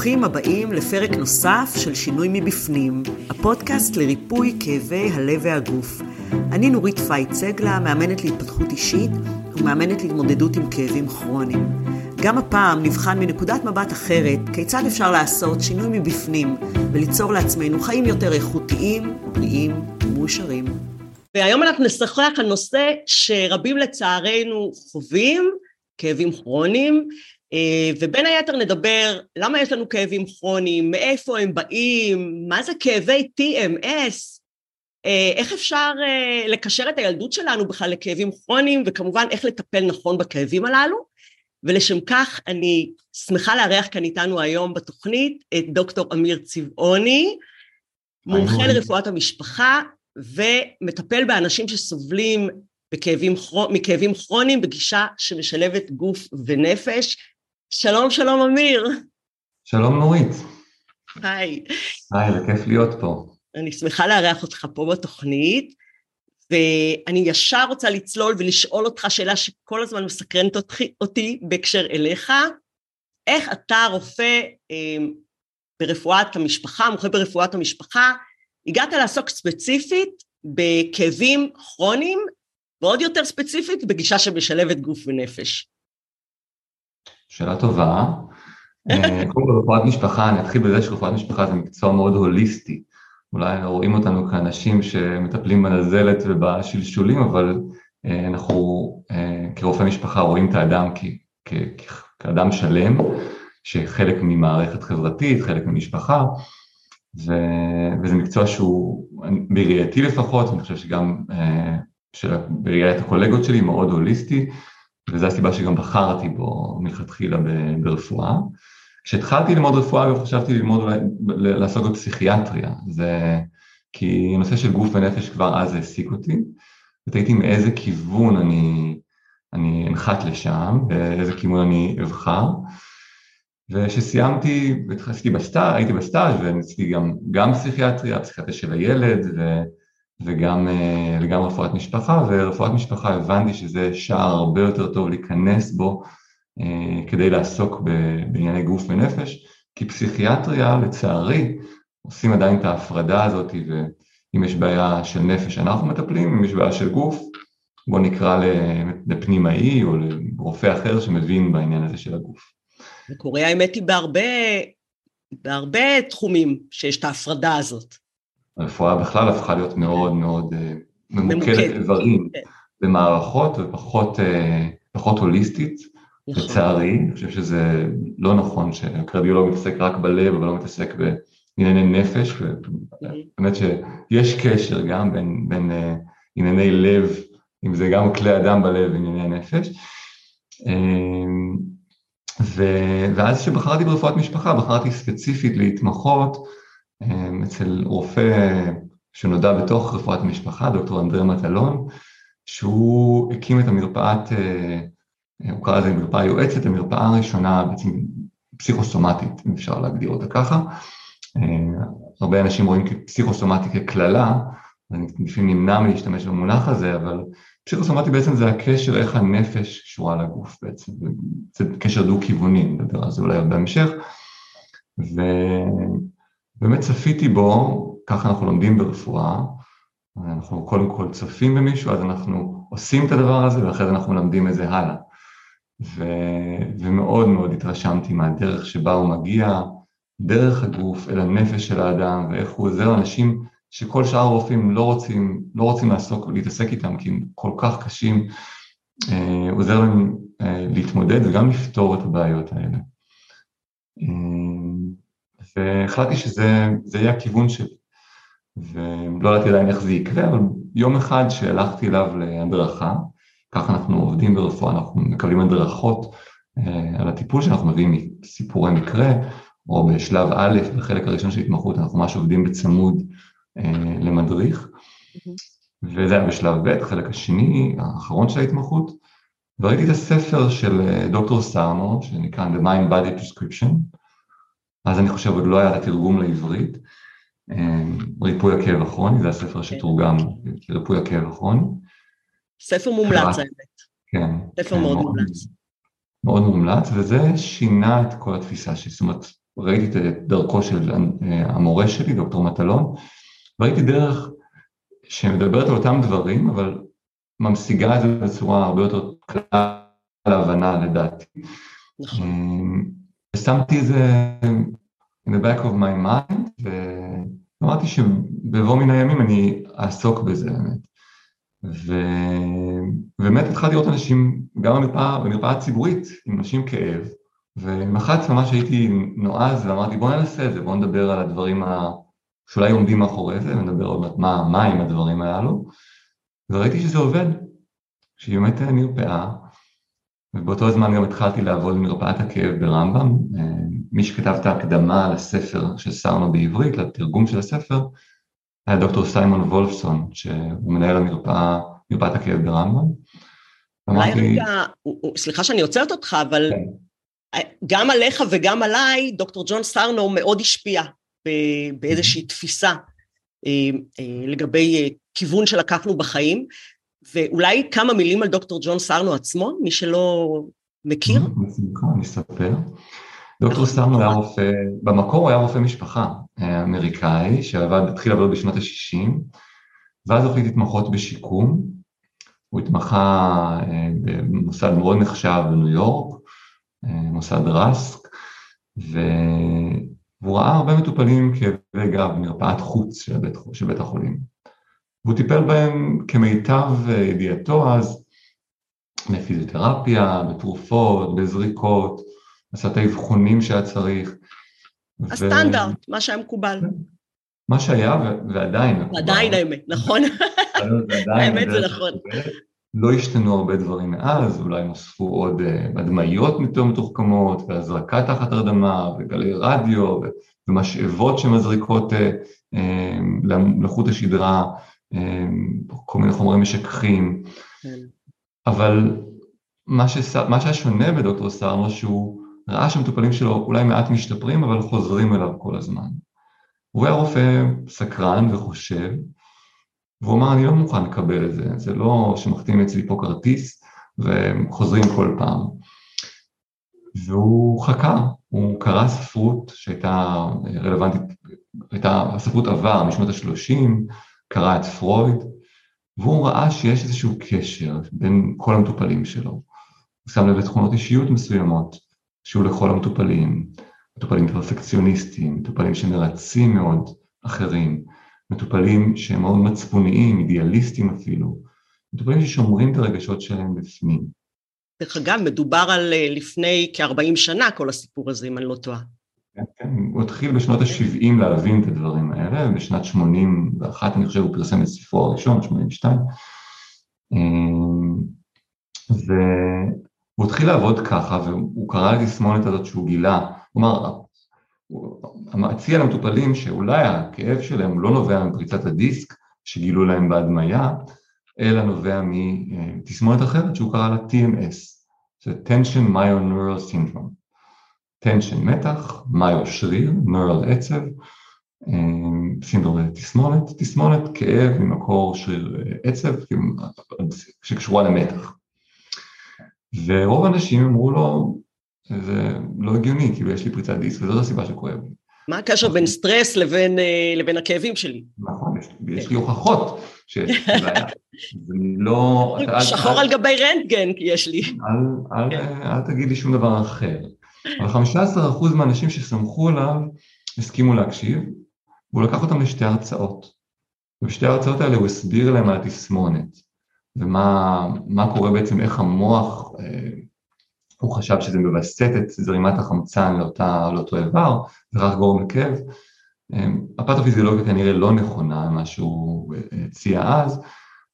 ברוכים הבאים לפרק נוסף של שינוי מבפנים, הפודקאסט לריפוי כאבי הלב והגוף. אני נורית פייט סגלה, מאמנת להתפתחות אישית ומאמנת להתמודדות עם כאבים כרוניים. גם הפעם נבחן מנקודת מבט אחרת כיצד אפשר לעשות שינוי מבפנים וליצור לעצמנו חיים יותר איכותיים, בריאים ומאושרים. והיום אנחנו נשוחח על נושא שרבים לצערנו חווים, כאבים כרוניים, ובין היתר נדבר למה יש לנו כאבים כרוניים, מאיפה הם באים, מה זה כאבי TMS, אה, איך אפשר אה, לקשר את הילדות שלנו בכלל לכאבים כרוניים, וכמובן איך לטפל נכון בכאבים הללו. ולשם כך אני שמחה לארח כאן איתנו היום בתוכנית את דוקטור אמיר צבעוני, מומחה לרפואת המשפחה ומטפל באנשים שסובלים בכאבים, מכאבים כרוניים בגישה שמשלבת גוף ונפש. שלום, שלום אמיר. שלום נורית. היי. היי, זה כיף להיות פה. אני שמחה לארח אותך פה בתוכנית, ואני ישר רוצה לצלול ולשאול אותך שאלה שכל הזמן מסקרנת אותי, אותי בהקשר אליך. איך אתה רופא אה, ברפואת המשפחה, מומחה ברפואת המשפחה, הגעת לעסוק ספציפית בכאבים כרוניים, ועוד יותר ספציפית בגישה שמשלבת גוף ונפש. שאלה טובה. אה, קודם כל רפואת משפחה, אני אתחיל בזה שרפואת משפחה זה מקצוע מאוד הוליסטי. אולי רואים אותנו כאנשים שמטפלים בנזלת ובשלשולים, אבל אה, אנחנו אה, כרופאי משפחה רואים את האדם כ, כ, כאדם שלם, שחלק ממערכת חברתית, חלק ממשפחה, ו, וזה מקצוע שהוא, בראייתי לפחות, אני חושב שגם בראיית הקולגות שלי, מאוד הוליסטי, וזו הסיבה שגם בחרתי בו מלכתחילה ברפואה. כשהתחלתי ללמוד רפואה, גם חשבתי ללמוד, לעסוק בפסיכיאטריה, זה כי נושא של גוף ונפש כבר אז העסיק אותי, ותהיתי מאיזה כיוון אני, אני אנחת לשם, ואיזה כיוון אני אבחר. וכשסיימתי, והתחלתי בסטאז', הייתי בסטאז' וניסיתי גם, גם פסיכיאטריה, פסיכיאטריה של הילד, ו... וגם, אה, וגם רפואת משפחה, ורפואת משפחה הבנתי שזה שער הרבה יותר טוב להיכנס בו אה, כדי לעסוק בענייני גוף ונפש, כי פסיכיאטריה לצערי עושים עדיין את ההפרדה הזאת, ואם יש בעיה של נפש אנחנו מטפלים, אם יש בעיה של גוף, בוא נקרא לפנימאי או לרופא אחר שמבין בעניין הזה של הגוף. זה קורה האמת היא בהרבה, בהרבה תחומים שיש את ההפרדה הזאת. הרפואה בכלל הפכה להיות מאוד מאוד אה, ממוקדת איברים כן. במערכות ופחות אה, הוליסטית, נכון. לצערי, אני חושב שזה לא נכון שהקרדיולוג מתעסק רק בלב אבל לא מתעסק בענייני נפש, ובאמת שיש קשר גם בין, בין אה, ענייני לב, אם זה גם כלי אדם בלב וענייני נפש. ו, ואז כשבחרתי ברפואת משפחה, בחרתי ספציפית להתמחות אמ, אצל רופא שנודע בתוך רפואת המשפחה, דוקטור אנדרי מטלון, שהוא הקים את המרפאת, אה, הוא קרא לזה מרפאה יועצת, המרפאה הראשונה בעצם פסיכוסומטית, אם אפשר להגדיר אותה ככה. אה, הרבה אנשים רואים פסיכוסומטי כקללה, אני לפעמים נמנע מלהשתמש במונח הזה, אבל פסיכוסומטי בעצם זה הקשר איך הנפש קשורה לגוף בעצם, זה קשר דו-כיווני, נדבר על זה אולי בהמשך. ו... באמת צפיתי בו, ככה אנחנו לומדים ברפואה, אנחנו קודם כל צופים במישהו, אז אנחנו עושים את הדבר הזה ואחרי זה אנחנו מלמדים את זה הלאה. ו... ומאוד מאוד התרשמתי מהדרך שבה הוא מגיע, דרך הגוף אל הנפש של האדם, ואיך הוא עוזר לאנשים שכל שאר הרופאים לא רוצים, לא רוצים לעסוק, להתעסק איתם כי הם כל כך קשים, אה, עוזר להם אה, להתמודד וגם לפתור את הבעיות האלה. אה, והחלטתי שזה יהיה הכיוון שלי. ולא ידעתי עדיין איך זה יקרה, אבל יום אחד שהלכתי אליו להדרכה, ככה אנחנו עובדים ברפואה, אנחנו מקבלים הדרכות אה, על הטיפול שאנחנו מביאים מסיפורי מקרה, או בשלב א', בחלק הראשון של התמחות, אנחנו ממש עובדים בצמוד אה, למדריך, וזה היה בשלב ב', החלק השני, האחרון של ההתמחות, וראיתי את הספר של אה, דוקטור סארמו, שנקרא The Mind Body Prescription, אז אני חושב עוד לא היה את התרגום לעברית. אמ, ריפוי הכאב הכרוני, זה הספר. שתורגם לריפוי הכאב הכרוני. ספר מומלץ האמת. כן. ספר כן, מאוד מומלץ. מאוד מומלץ, וזה שינה את כל התפיסה שלי. זאת אומרת, ראיתי את דרכו של המורה שלי, דוקטור מטלון, וראיתי דרך שמדברת על אותם דברים, אבל ממשיגה את זה בצורה הרבה יותר קלה להבנה לדעתי. נכון. ושמתי את זה in the back of my mind, ואמרתי שבבוא מן הימים אני אעסוק בזה באמת. ובאמת התחלתי לראות אנשים, גם במרפאה, במרפאה הציבורית, עם אנשים כאב, ומחץ ממש הייתי נועז ואמרתי בוא ננסה את זה, בוא נדבר על הדברים ה... שאולי עומדים מאחורי זה, ונדבר עוד מעט מה, מה עם הדברים הללו, וראיתי שזה עובד, שהיא באמת נרפאה, ובאותו זמן גם התחלתי לעבוד במרפאת הכאב ברמב"ם, מי שכתב את ההקדמה לספר שסרנו בעברית, לתרגום של הספר, היה דוקטור סיימון וולפסון, שהוא מנהל המרפאה, מרפאת הכאב ברמב"ם. אולי רגע, סליחה שאני עוצרת אותך, אבל כן. גם עליך וגם עליי, דוקטור ג'ון סרנו מאוד השפיע באיזושהי תפיסה אה, אה, לגבי אה, כיוון שלקחנו בחיים, ואולי כמה מילים על דוקטור ג'ון סרנו עצמו, מי שלא מכיר? אני אספר. דוקטור סרנו היה רופא, במקור הוא היה רופא משפחה אמריקאי, שהתחיל לעבוד בשנות ה-60, ואז הוא החליט להתמחות בשיקום. הוא התמחה במוסד מאוד נחשב בניו יורק, מוסד רסק, והוא ראה הרבה מטופלים עם כאבי גב במרפאת חוץ של בית, של בית החולים. והוא טיפל בהם כמיטב ידיעתו אז, בפיזיותרפיה, בתרופות, בזריקות, עשה את האבחונים שהיה צריך. הסטנדרט, ו... מה שהיה מקובל. מה שהיה ועדיין. עדיין האמת, נכון. האמת זה נכון. לא השתנו הרבה דברים מאז, אולי נוספו עוד הדמיות יותר מתוחכמות, והזרקה תחת הרדמה, וגלי רדיו, ומשאבות שמזריקות uh, לחוט השדרה, כל מיני חומרים משככים. כן. אבל מה, שס... מה שהיה שונה בדוקטור סרנו, שהוא ראה שהמטופלים שלו אולי מעט משתפרים, אבל חוזרים אליו כל הזמן. הוא היה רופא סקרן וחושב, והוא אמר, אני לא מוכן לקבל את זה, זה לא שמחתים אצלי פה כרטיס וחוזרים כל פעם. והוא חקר, הוא קרא ספרות שהייתה רלוונטית, הייתה ספרות עבר משנות ה-30, קרא את פרויד, והוא ראה שיש איזשהו קשר בין כל המטופלים שלו. הוא שם לב לתכונות אישיות מסוימות, שהוא לכל המטופלים, מטופלים פרפקציוניסטים, מטופלים שמרצים מאוד אחרים, מטופלים שהם מאוד מצפוניים, אידיאליסטים אפילו, מטופלים ששומרים את הרגשות שלהם בפנים. דרך אגב, מדובר על אה, לפני כ-40 שנה כל הסיפור הזה, אם אני לא טועה. כן, הוא התחיל בשנות ה-70 להבין את הדברים האלה, ובשנת 81 אני חושב הוא פרסם את ספרו הראשון, 82. אמ, והוא התחיל לעבוד ככה, והוא קרא לתסמונת הזאת שהוא גילה, אמר, הוא מציע למטופלים שאולי הכאב שלהם לא נובע מפריצת הדיסק שגילו להם בהדמיה, אלא נובע מתסמונת אחרת שהוא קרא לה TMS, זה tension myoneural syndrome. Tension מתח, מיו שריר, neural עצב, סינדרום תסמונת, תסמונת כאב ממקור שריר עצב שקשורה למתח. ורוב האנשים אמרו לו, זה לא הגיוני, כאילו יש לי פריצת דיסק וזאת הסיבה שכואב לי. מה הקשר בין סטרס לבין, אה, לבין הכאבים שלי? נכון, יש, יש לי הוכחות שיש לי בעיה. לא... שחור על גבי רנטגן יש לי. אל, אל, כן. אל תגיד לי שום דבר אחר. אבל 15% מהאנשים שסמכו עליו הסכימו להקשיב, והוא לקח אותם לשתי הרצאות. ובשתי ההרצאות האלה הוא הסביר להם על התסמונת, ומה קורה בעצם, איך המוח אה, הוא חשב שזה מווסת את זרימת החמצן לאותה, לאותו איבר, ורק גורם לכאב. אמ, הפתופיזיולוגיה כנראה לא נכונה, מה שהוא הציע אז,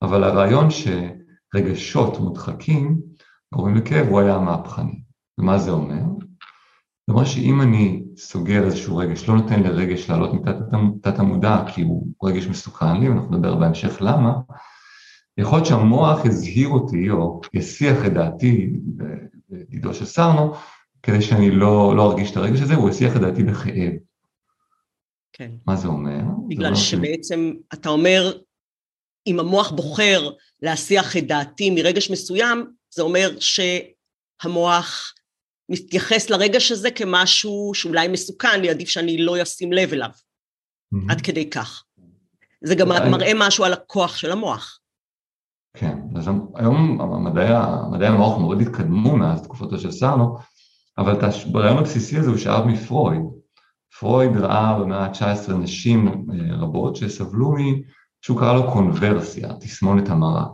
אבל הרעיון שרגשות מודחקים גורמים לכאב הוא היה מהפכני. ומה זה אומר? זה אומר שאם אני סוגר איזשהו רגש, לא נותן לרגש לעלות מתת המודע כי הוא רגש מסוכן לי, ואנחנו נדבר בהמשך למה, יכול להיות שהמוח הזהיר אותי או יסיח את דעתי בדידו של סרנו, כדי שאני לא, לא ארגיש את הרגש הזה, הוא יסיח את דעתי בכאב. כן. מה זה אומר? בגלל זה שבעצם ש... אתה אומר, אם המוח בוחר להסיח את דעתי מרגש מסוים, זה אומר שהמוח מתייחס לרגש הזה כמשהו שאולי מסוכן לי, עדיף שאני לא אשים לב אליו, mm-hmm. עד כדי כך. זה גם אני... מראה משהו על הכוח של המוח. כן, אז היום מדעי, מדעי המוח מאוד התקדמו מאז תקופתו של סארנו, אבל את הרעיון הבסיסי הזה הוא שאב מפרויד. פרויד ראה במאה ה-19 נשים אה, רבות שסבלו מ... שהוא קרא לו קונברסיה, תסמונת המרה.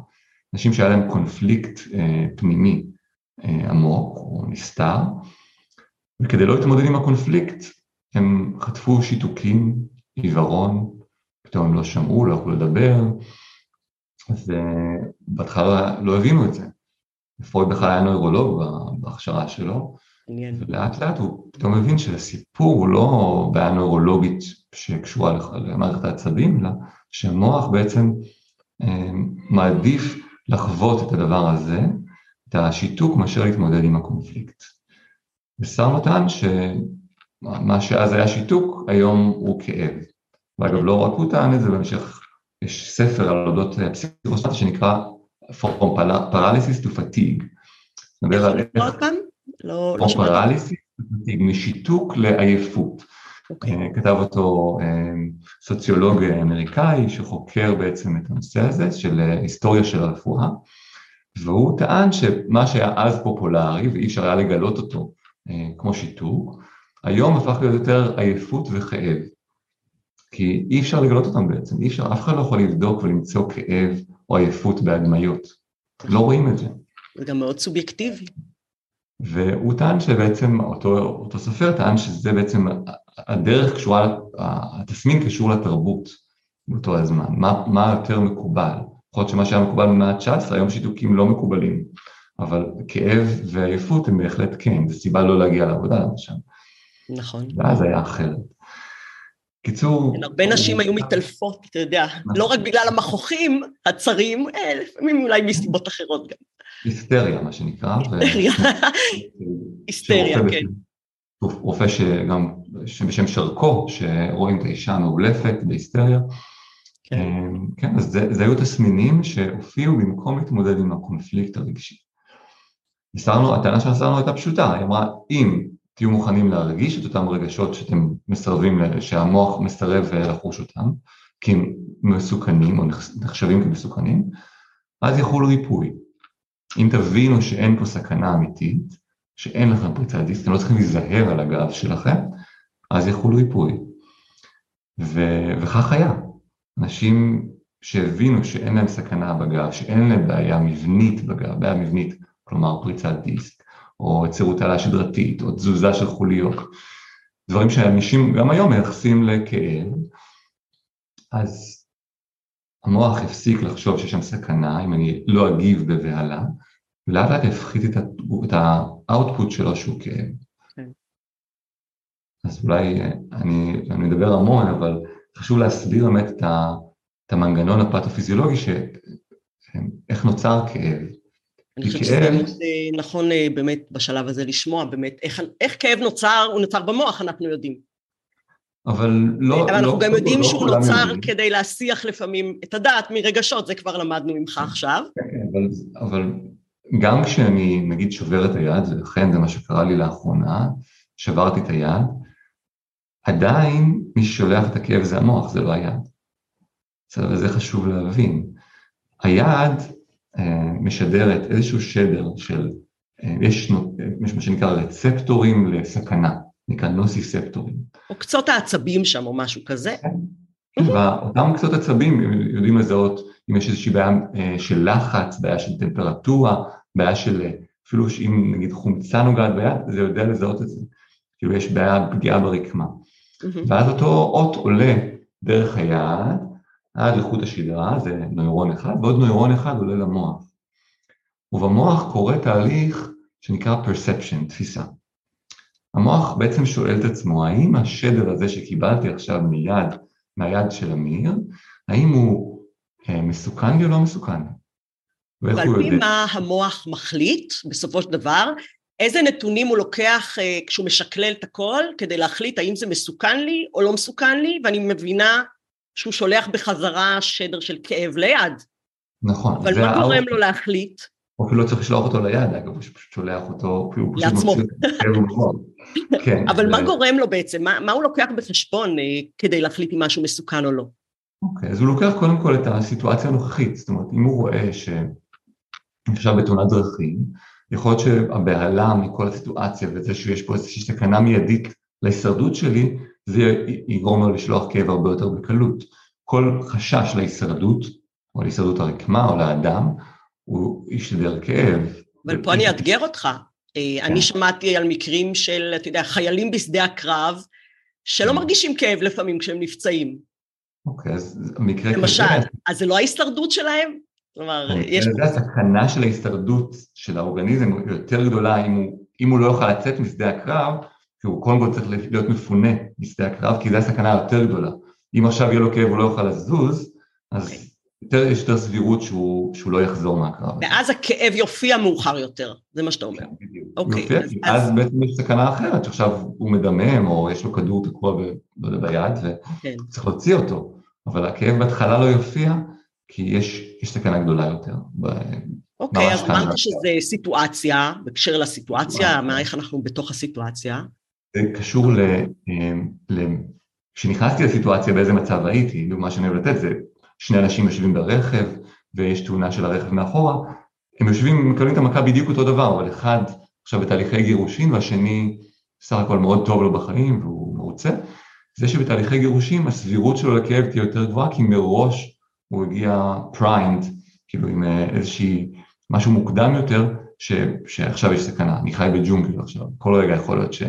נשים שהיה להם קונפליקט אה, פנימי עמוק או נסתר, וכדי לא להתמודד עם הקונפליקט הם חטפו שיתוקים, עיוורון, פתאום הם לא שמעו, לא יכלו לדבר, אז אה, בהתחלה לא הבינו את זה. פרויד בכלל היה נוירולוג בהכשרה שלו, ולאט לאט הוא פתאום מבין שהסיפור הוא לא בעיה נוירולוגית שקשורה למערכת העצבים, אלא שהמוח בעצם אה, מעדיף לחוות את הדבר הזה, את השיתוק, מאשר להתמודד עם הקונפליקט. וסר טען שמה שאז היה שיתוק, היום הוא כאב. ואגב, לא רק הוא טען את זה, בהמשך יש ספר על אודות פסיכוסטטיה שנקרא From Paralysis to Fatigue. נדבר על. לא, לא שמעתי. פרליסיס, משיתוק לעייפות. Okay. אוקיי. אה, כתב אותו אה, סוציולוג אמריקאי שחוקר בעצם את הנושא הזה של אה, היסטוריה של הרפואה, והוא טען שמה שהיה אז פופולרי ואי אפשר היה לגלות אותו כמו שיתוק, היום הפך להיות יותר עייפות וכאב. כי אי אפשר לגלות אותם בעצם, אי אפשר, אף אחד לא יכול לבדוק ולמצוא כאב או עייפות בהדמיות. לא רואים את זה. זה גם מאוד סובייקטיבי. והוא טען שבעצם, אותו, אותו סופר טען שזה בעצם הדרך קשורה, התסמין קשור לתרבות באותו הזמן, מה, מה יותר מקובל. יכול להיות שמה שהיה מקובל במאה ה-19, היום שיתוקים לא מקובלים, אבל כאב ועייפות הם בהחלט כן, זו סיבה לא להגיע לעבודה למשל. נכון. ואז היה אחרת. קיצור... כן, הרבה נשים היו מתעלפות, אתה יודע, נכון. לא רק בגלל המכוחים הצרים, אה, לפעמים אולי מסיבות אחרות גם. היסטריה, מה שנקרא. היסטריה, היסטריה, כן. רופא שגם, בשם שרקו, שרואים את האישה המאולפת בהיסטריה. כן, אמ, כן אז זה, זה היו תסמינים שהופיעו במקום להתמודד עם הקונפליקט הרגשי. הסרנו, הטענה שנסרנו הייתה פשוטה, היא אמרה, אם תהיו מוכנים להרגיש את אותם רגשות שאתם מסרבים, שהמוח מסרב לחוש אותם, כי הם מסוכנים או נחשבים כמסוכנים, אז יחול ריפוי. אם תבינו שאין פה סכנה אמיתית, שאין לכם פריצת דיסק, אתם לא צריכים להיזהר על הגב שלכם, אז יחול ריפוי. ו- וכך היה. אנשים שהבינו שאין להם סכנה בגב, שאין להם בעיה מבנית בגב, בעיה מבנית, כלומר פריצת דיסק, או יצירות תעלה שדרתית, או תזוזה של חוליות, דברים שאנשים גם היום מייחסים לכאב, אז המוח הפסיק לחשוב שיש שם סכנה, אם אני לא אגיב בבהלה, ולאט לאט הפחית את האאוטפוט שלו שהוא כאב. כן. אז אולי אני, אני מדבר המון, אבל חשוב להסביר באמת את, ה, את המנגנון הפתופיזיולוגי, איך נוצר כאב. אני חושבת שזה אה, נכון אה, באמת בשלב הזה לשמוע באמת איך, איך כאב נוצר, הוא נוצר במוח, אנחנו יודעים. אבל לא... אבל אנחנו לא, גם יודעים לא שהוא נוצר יודעים. כדי להסיח לפעמים את הדעת מרגשות, זה כבר למדנו ממך עכשיו. כן, כן, אבל, אבל גם כשאני נגיד שובר את היד, ולכן זה מה שקרה לי לאחרונה, שברתי את היד, עדיין מי ששולח את הכאב זה המוח, זה לא היד. בסדר, וזה חשוב להבין. היד אה, משדרת איזשהו שדר של, אה, יש, יש מה שנקרא רצפטורים לסכנה. נקרא נוסיספטורים. או קצות העצבים שם או משהו כזה. כן. ואותם קצות עצבים יודעים לזהות אם יש איזושהי בעיה אה, של לחץ, בעיה של טמפרטורה, בעיה של, אה, אפילו אם נגיד חומצה נוגעת ביד, זה יודע לזהות את זה. כאילו יש בעיה, פגיעה ברקמה. ואז אותו אות עולה דרך היד עד לחוט השדרה, זה נוירון אחד, ועוד נוירון אחד עולה למוח. ובמוח קורה תהליך שנקרא perception, תפיסה. המוח בעצם שואל את עצמו, האם השדר הזה שקיבלתי עכשיו מיד, מהיד של אמיר, האם הוא אה, מסוכן לי או לא מסוכן? ועל פי מה המוח מחליט, בסופו של דבר, איזה נתונים הוא לוקח אה, כשהוא משקלל את הכל, כדי להחליט האם זה מסוכן לי או לא מסוכן לי, ואני מבינה שהוא שולח בחזרה שדר של כאב ליד. נכון. אבל מה גורם לו להחליט? הוא אפילו לא צריך לשלוח אותו ליד, אגב, הוא פשוט שולח אותו, הוא פשוט לעצמו. כן. אבל מה גורם לו בעצם? מה, מה הוא לוקח בחשבון אה, כדי להחליט אם משהו מסוכן או לא? אוקיי, אז הוא לוקח קודם כל את הסיטואציה הנוכחית, זאת אומרת, אם הוא רואה שעכשיו בתאונת דרכים, יכול להיות שהבהלה מכל הסיטואציה וזה שיש פה איזושהי סכנה מיידית להישרדות שלי, זה יגרום לו לשלוח כאב הרבה יותר בקלות. כל חשש להישרדות, או להישרדות הרקמה או לאדם, הוא ישדר כאב. אבל פה אני אאתגר אותך. אה, אני כן. שמעתי על מקרים של, אתה יודע, חיילים בשדה הקרב, שלא כן. מרגישים כאב לפעמים כשהם נפצעים. אוקיי, אז למשל, כזה, אז זה לא ההישרדות שלהם? כלומר, כן, יש... זה הסכנה של ההישרדות של האורגניזם יותר גדולה אם הוא, אם הוא לא יוכל לצאת משדה הקרב, כי הוא קודם כל צריך להיות מפונה משדה הקרב, כי זו הסכנה היותר גדולה. אם עכשיו יהיה לו כאב והוא לא יוכל לזוז, אז אוקיי. יותר, יש יותר סבירות שהוא, שהוא לא יחזור מהקרב. ואז הכאב יופיע מאוחר יותר, זה מה שאתה אומר. כן, בדיוק. אוקיי, יופיע, אז- כי אז- אז בעצם יש סכנה אחרת, שעכשיו הוא מדמם, או יש לו כדור תקוע ב, לא יודע, ביד, כן. וצריך להוציא אותו. אבל הכאב בהתחלה לא יופיע, כי יש, יש סכנה גדולה יותר. אוקיי, אז אמרת. שזה סיטואציה, בהקשר לסיטואציה, סיטואציה. מה, איך אנחנו בתוך הסיטואציה. זה קשור ל... ל... כשנכנסתי לסיטואציה באיזה מצב הייתי, דוגמה שאני אוהב לתת, זה שני אנשים יושבים ברכב ויש תאונה של הרכב מאחורה, הם יושבים, מקבלים את המכה בדיוק אותו דבר, אבל אחד עכשיו בתהליכי גירושין והשני סך הכל מאוד טוב לו בחיים והוא מרוצה, זה שבתהליכי גירושין הסבירות שלו לכאב תהיה יותר גבוהה, כי מראש הוא הגיע primed, כאילו עם אה, איזושהי, משהו מוקדם יותר, ש, שעכשיו יש סכנה, אני חי בג'ונגל עכשיו, כל רגע יכול להיות ש,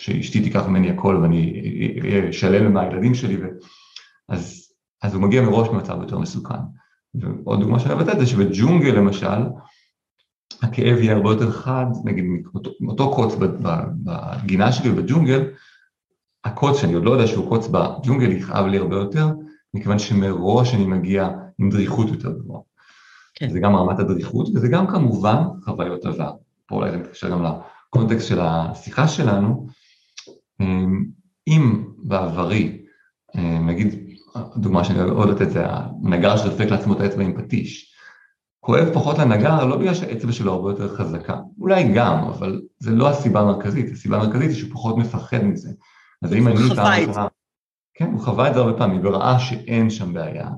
שאשתי תיקח ממני הכל ואני אהיה שלם מהילדים שלי, ו... אז, אז הוא מגיע מראש במצב יותר מסוכן. ועוד דוגמה שאני אוהב לתת זה שבג'ונגל למשל, הכאב יהיה הרבה יותר חד, נגיד אותו, אותו קוץ בגינה שלי בג'ונגל, הקוץ שאני עוד לא יודע שהוא קוץ בג'ונגל יכאב לי הרבה יותר, מכיוון שמראש אני מגיע עם דריכות יותר גבוהה. כן. זה גם רמת הדריכות, וזה גם כמובן חוויות עבר. פה אולי זה מתקשר גם לקונטקסט של השיחה שלנו. אמ, אם בעברי, אמ, נגיד, דוגמה שאני עוד לתת זה הנגר שדופק לעצמו את האצבע עם פטיש. כואב פחות לנגר לא בגלל שהאצבע שלו הרבה יותר חזקה, אולי גם, אבל זה לא הסיבה המרכזית, הסיבה המרכזית היא שהוא פחות מפחד מזה. אז אם אני חווה פעם את ראשונה, כן, הוא חווה את זה הרבה פעמים, וראה שאין שם בעיה,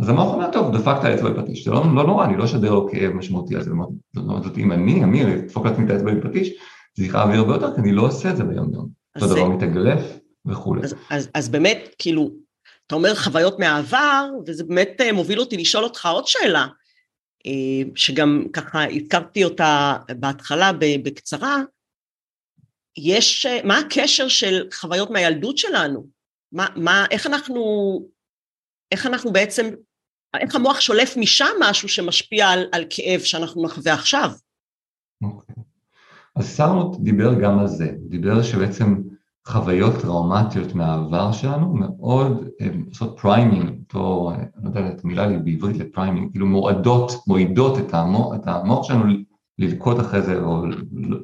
אז המוח אומר, טוב, דפקת אצבע בפטיש, זה לא, לא נורא, אני לא אשדר לו כאב משמעותי על זה, זאת אומרת, אם אני, אמיר, אדפוק לעצמי את האצבע בפטיש, זה יכאב לי הרבה יותר, כי אני לא עושה את זה ביום יום. אותו זה- דבר מתאגרף וכולי. אז, אז, אז באמת, כאילו, אתה אומר חוויות מהעבר, וזה באמת אה, מוביל אותי לשאול אותך עוד שאלה, אה, שגם ככה הזכרתי אותה בהתחלה בקצרה, יש, אה, מה הקשר של חוויות מהילדות שלנו? מה, מה, איך אנחנו, איך אנחנו בעצם, איך המוח שולף משם משהו שמשפיע על, על כאב שאנחנו נחווה עכשיו? אוקיי. אז סארנוט דיבר גם על זה, דיבר שבעצם חוויות טראומטיות מהעבר שלנו מאוד עושות priming, אותו, אה, לא יודע את המילה לי בעברית ל priming, כאילו מועדות, מועידות את המוח, את המוח שלנו לבכות אחרי זה או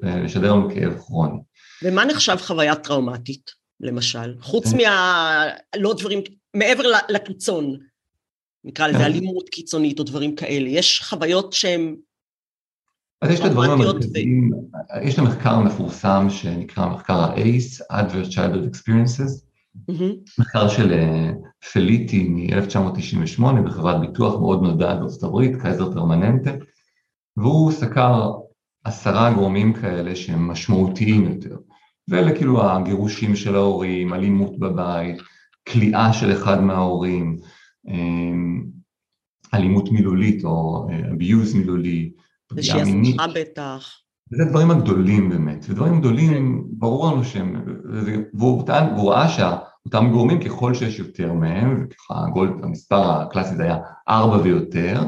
אה, לשדר לנו כאב כרוני. ומה נחשב חוויה טראומטית, למשל? חוץ אה. מה... לא דברים, מעבר לקיצון, נקרא לזה כן. אלימות קיצונית או דברים כאלה, יש חוויות שהן... אז יש את הדברים המרכזיים, יש את המחקר המפורסם שנקרא מחקר ה-ACE, Adverse Childhood Experiences, מהמם, מחקר של אה, פליטי מ-1998 בחברת ביטוח מאוד נודעת בארצות הברית, קייזר פרמננטה, והוא סקר עשרה גורמים כאלה שהם משמעותיים יותר. ואלה כאילו הגירושים של ההורים, אלימות בבית, כליאה של אחד מההורים, אה, אלימות מילולית או אה, abuse מילולי, פגיעה מינית. הסמכה בטח. וזה הדברים הגדולים באמת, ודברים גדולים, ברור לנו שהם, והוא טען, והוא ראה שאותם גורמים, ככל שיש יותר מהם, וככה הגולד, המספר הקלאסי זה היה ארבע ויותר.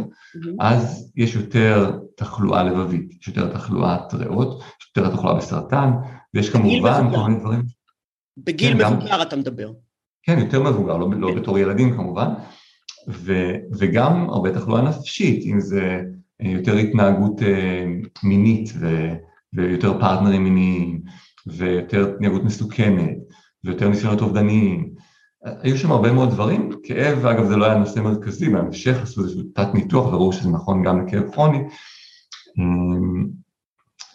אז יש יותר תחלואה לבבית, יש יותר תחלואת ריאות, יש יותר תחלואה בסרטן, ויש כמובן. כל מיני דברים, בגיל כן, גם- מבוגר אתה מדבר. כן, יותר מבוגר, לא, לא כן. בתור ילדים כמובן, ו, וגם הרבה תחלואה נפשית, אם זה אה, יותר התנהגות אה, מינית ו, ויותר פרטנרים מיניים, ויותר התנהגות מסוכנת, ויותר ניסיונות אובדניים. היו שם הרבה מאוד דברים, כאב, אגב זה לא היה נושא מרכזי, בהמשך עשו איזשהו תת ניתוח וראו שזה נכון גם לכאב כרוני, אמ,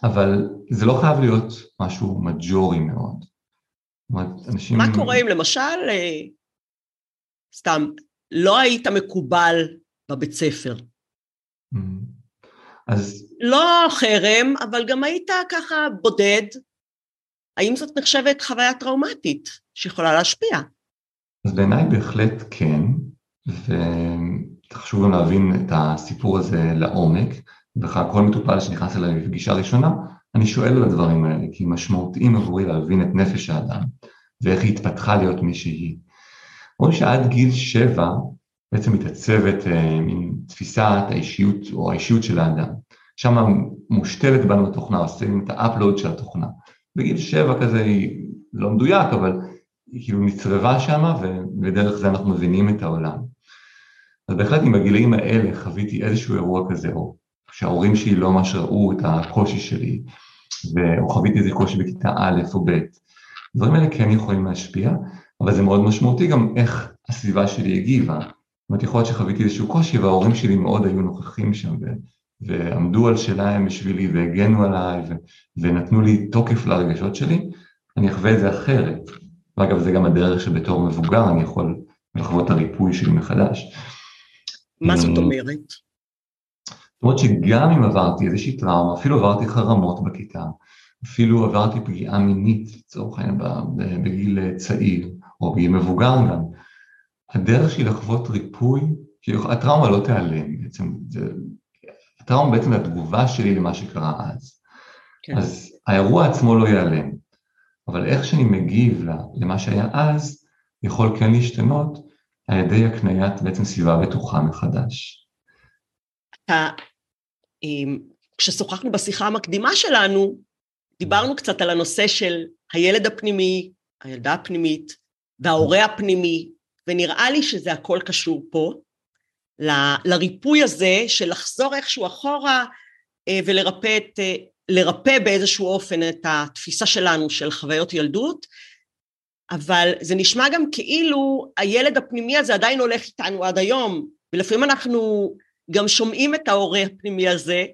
אבל זה לא חייב להיות משהו מג'ורי מאוד. אנשים... מה קורה אם למשל, אה, סתם, לא היית מקובל בבית ספר? אמ, אז... לא חרם, אבל גם היית ככה בודד. האם זאת נחשבת חוויה טראומטית שיכולה להשפיע? אז בעיניי בהחלט כן, וחשוב גם להבין את הסיפור הזה לעומק. בכלל כל מטופל שנכנס אליי בפגישה ראשונה, אני שואל על הדברים האלה, כי משמעותיים עבורי להבין את נפש האדם, ואיך היא התפתחה להיות מי שהיא. רואים שעד גיל שבע בעצם מתעצבת אה, מין תפיסת האישיות או האישיות של האדם. שם מושתלת בנו התוכנה, עושים את ה upload של התוכנה. בגיל שבע כזה היא לא מדויק, אבל היא כאילו נצרבה שם, ודרך זה אנחנו מבינים את העולם. אז בהחלט אם בגילאים האלה חוויתי איזשהו אירוע כזה, או שההורים שלי לא ממש ראו את הקושי שלי, או חוויתי איזה קושי בכיתה א' או ב', הדברים האלה כן יכולים להשפיע, אבל זה מאוד משמעותי גם איך הסביבה שלי הגיבה. זאת אומרת, יכול להיות שחוויתי איזשהו קושי וההורים שלי מאוד היו נוכחים שם ו- ועמדו על שלהם בשבילי והגנו עליי ו- ונתנו לי תוקף לרגשות שלי, אני אחווה את זה אחרת. ואגב, זה גם הדרך שבתור מבוגר אני יכול לחוות את הריפוי שלי מחדש. מה זאת אומרת? אומרת שגם אם עברתי איזושהי טראומה, אפילו עברתי חרמות בכיתה, אפילו עברתי פגיעה מינית לצורך העניין בגיל צעיר, או בגיל מבוגר גם, הדרך שלי לחוות ריפוי, כי הטראומה לא תיעלם בעצם, זה, הטראומה בעצם התגובה שלי למה שקרה אז. כן. אז האירוע עצמו לא ייעלם, אבל איך שאני מגיב למה שהיה אז, יכול כן להשתנות על ידי הקניית בעצם סביבה בטוחה מחדש. כששוחחנו בשיחה המקדימה שלנו, דיברנו קצת על הנושא של הילד הפנימי, הילדה הפנימית וההורה הפנימי, ונראה לי שזה הכל קשור פה, ל, לריפוי הזה של לחזור איכשהו אחורה אה, ולרפא את, אה, לרפא באיזשהו אופן את התפיסה שלנו של חוויות ילדות, אבל זה נשמע גם כאילו הילד הפנימי הזה עדיין הולך איתנו עד היום, ולפעמים אנחנו גם שומעים את ההורה הפנימי הזה,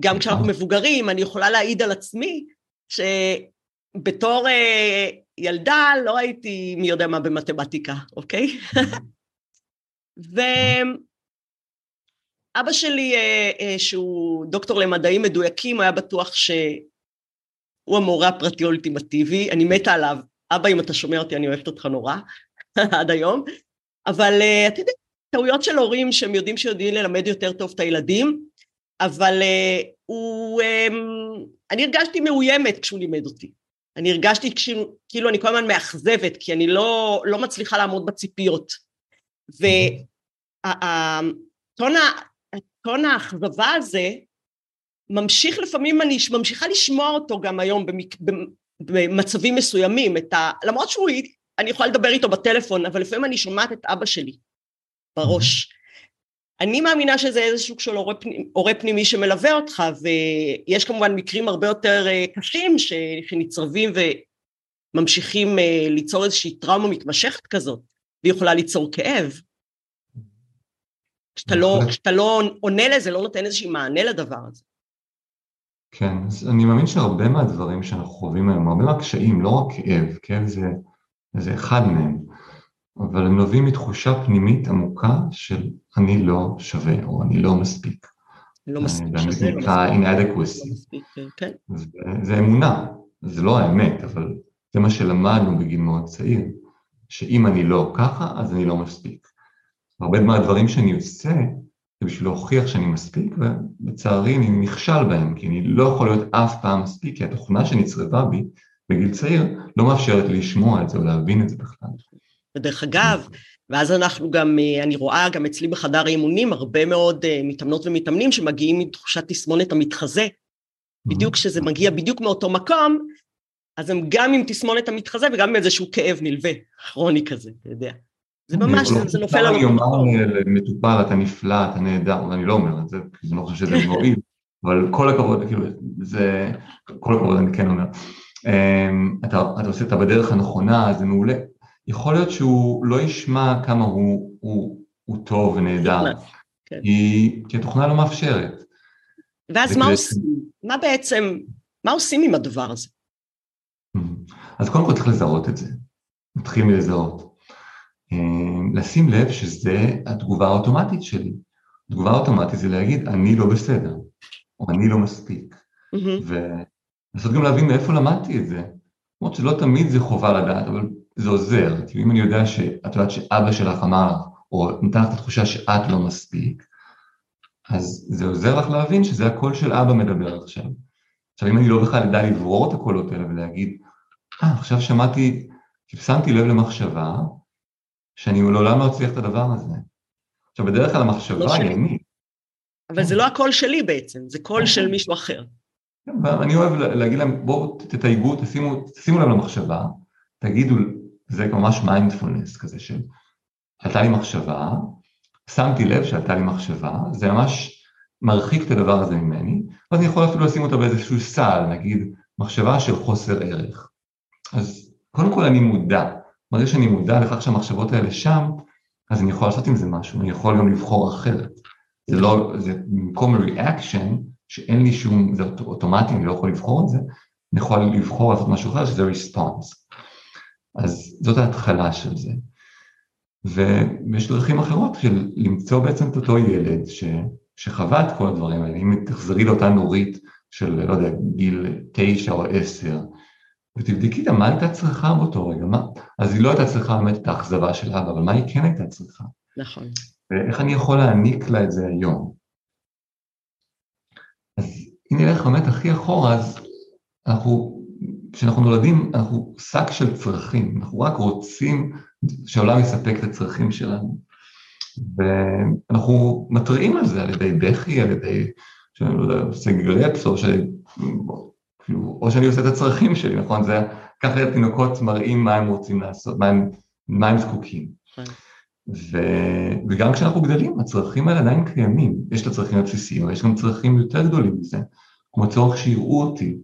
גם כשאנחנו מבוגרים, אני יכולה להעיד על עצמי, שבתור uh, ילדה לא הייתי מי יודע מה במתמטיקה, אוקיי? ואבא שלי, uh, uh, שהוא דוקטור למדעים מדויקים, היה בטוח שהוא המורה הפרטי האולטימטיבי, אני מתה עליו. אבא, אם אתה שומע אותי, אני אוהבת אותך נורא, עד היום. אבל אתה יודע, טעויות של הורים שהם יודעים שיודעים ללמד יותר טוב את הילדים, אבל uh, הוא, um, אני הרגשתי מאוימת כשהוא לימד אותי. אני הרגשתי כשהוא, כאילו אני כל הזמן מאכזבת, כי אני לא, לא מצליחה לעמוד בציפיות. וטון האכזבה הזה, ממשיך לפעמים, אני ממשיכה לשמוע אותו גם היום במק, במצבים מסוימים, ה, למרות שהוא, אני יכולה לדבר איתו בטלפון, אבל לפעמים אני שומעת את אבא שלי בראש. אני מאמינה שזה איזשהו של הורה, פנימי, הורה פנימי שמלווה אותך, ויש כמובן מקרים הרבה יותר אה, קשים ש, שנצרבים וממשיכים אה, ליצור איזושהי טראומה מתמשכת כזאת, והיא יכולה ליצור כאב. כשאתה לא, כשאתה לא עונה לזה, לא נותן איזשהי מענה לדבר הזה. כן, אז אני מאמין שהרבה מהדברים שאנחנו חווים היום, הרבה מהקשיים, לא רק כאב, כאב זה, זה אחד מהם, אבל הם נובעים מתחושה פנימית עמוקה של אני לא שווה או אני לא מספיק. לא מספיק, שזה לא נקרא inadequacy. לא כן. זה אמונה, זה לא האמת, אבל זה מה שלמדנו בגיל מאוד צעיר, שאם אני לא ככה, אז אני לא מספיק. הרבה מהדברים שאני עושה, זה בשביל להוכיח שאני מספיק, ולצערי אני נכשל בהם, כי אני לא יכול להיות אף פעם מספיק, כי התוכנה שנצרבה בי בגיל צעיר לא מאפשרת לי לשמוע את זה או להבין את זה בכלל. ודרך אגב, ואז אנחנו גם, אה, אני רואה גם אצלי בחדר האימונים הרבה מאוד אה, מתאמנות ומתאמנים שמגיעים מתחושת תסמונת המתחזה, בדיוק כשזה מגיע בדיוק מאותו מקום, אז הם גם עם תסמונת המתחזה וגם עם איזשהו כאב נלווה, כרוני כזה, אתה יודע. זה ממש, זה נופל על... אני אומר למטופל, אתה נפלא, אתה נהדר, ואני לא אומר את זה, כי אני לא חושב שזה מועיל, אבל כל הכבוד, כאילו, זה, כל הכבוד אני כן אומר. אמ, אתה, אתה עושה את בדרך הנכונה, זה מעולה, יכול להיות שהוא לא ישמע כמה הוא, הוא, הוא טוב ונהדר, כן. כי, כי התוכנה לא מאפשרת. ואז מה עושים? מה בעצם, מה עושים עם הדבר הזה? אז קודם כל צריך לזהות את זה. נתחיל מלזהות. אה, לשים לב שזה התגובה האוטומטית שלי. תגובה אוטומטית זה להגיד, אני לא בסדר, או אני לא מספיק. Mm-hmm. ולנסות גם להבין מאיפה למדתי את זה. למרות שלא תמיד זה חובה לדעת, אבל זה עוזר. כאילו אם אני יודע שאת יודעת שאבא שלך אמר, או נתן לך את התחושה שאת לא מספיק, אז זה עוזר לך להבין שזה הקול של אבא מדבר עכשיו. עכשיו, אם אני לא בכלל אדע לברור את הקולות האלה ולהגיד, אה, עכשיו שמעתי, כאילו שמתי לב למחשבה, שאני לעולם לא אצליח את הדבר הזה. עכשיו, בדרך כלל המחשבה לא היא אני. אבל זה לא הקול שלי בעצם, זה קול של. מישהו אחר. כן, ואני אוהב להגיד להם, בואו תתייגו, תשימו, תשימו לב למחשבה, תגידו, זה ממש מיינדפולנס כזה של, עלתה לי מחשבה, שמתי לב שעלתה לי מחשבה, זה ממש מרחיק את הדבר הזה ממני, ואז אני יכול אפילו לשים אותה באיזשהו סל, נגיד מחשבה של חוסר ערך. אז קודם כל אני מודע, ברגע שאני מודע לכך שהמחשבות האלה שם, אז אני יכול לעשות עם זה משהו, אני יכול גם לבחור אחרת. זה לא, זה במקום ריאקשן, שאין לי שום, זה אוטומטי, אני לא יכול לבחור את זה, אני יכול לבחור לעשות משהו אחר, שזה ריספונס. אז זאת ההתחלה של זה. ויש דרכים אחרות של למצוא בעצם את אותו ילד ש, שחווה את כל הדברים האלה. אם תחזרי לאותה נורית של, לא יודע, גיל תשע או עשר, ותבדקי איתה מה הייתה צריכה באותו רגע, מה? אז היא לא הייתה צריכה באמת את האכזבה של אבא, אבל מה היא כן הייתה צריכה? נכון. ואיך אני יכול להעניק לה את זה היום? אז אם נלך באמת הכי אחורה, אז אנחנו, כשאנחנו נולדים, אנחנו שק של צרכים, אנחנו רק רוצים שהעולם יספק את הצרכים שלנו. ואנחנו מתריעים על זה על ידי בכי, על ידי, שאני לא יודע, סגרפס, או, ש... כאילו, או שאני עושה את הצרכים שלי, נכון? זה ככה התינוקות מראים מה הם רוצים לעשות, מה הם, מה הם זקוקים. כן. ו... וגם כשאנחנו גדלים, הצרכים האלה עדיין קיימים. יש את הצרכים הבסיסיים, אבל יש גם צרכים יותר גדולים מזה, כמו צורך שיראו אותי,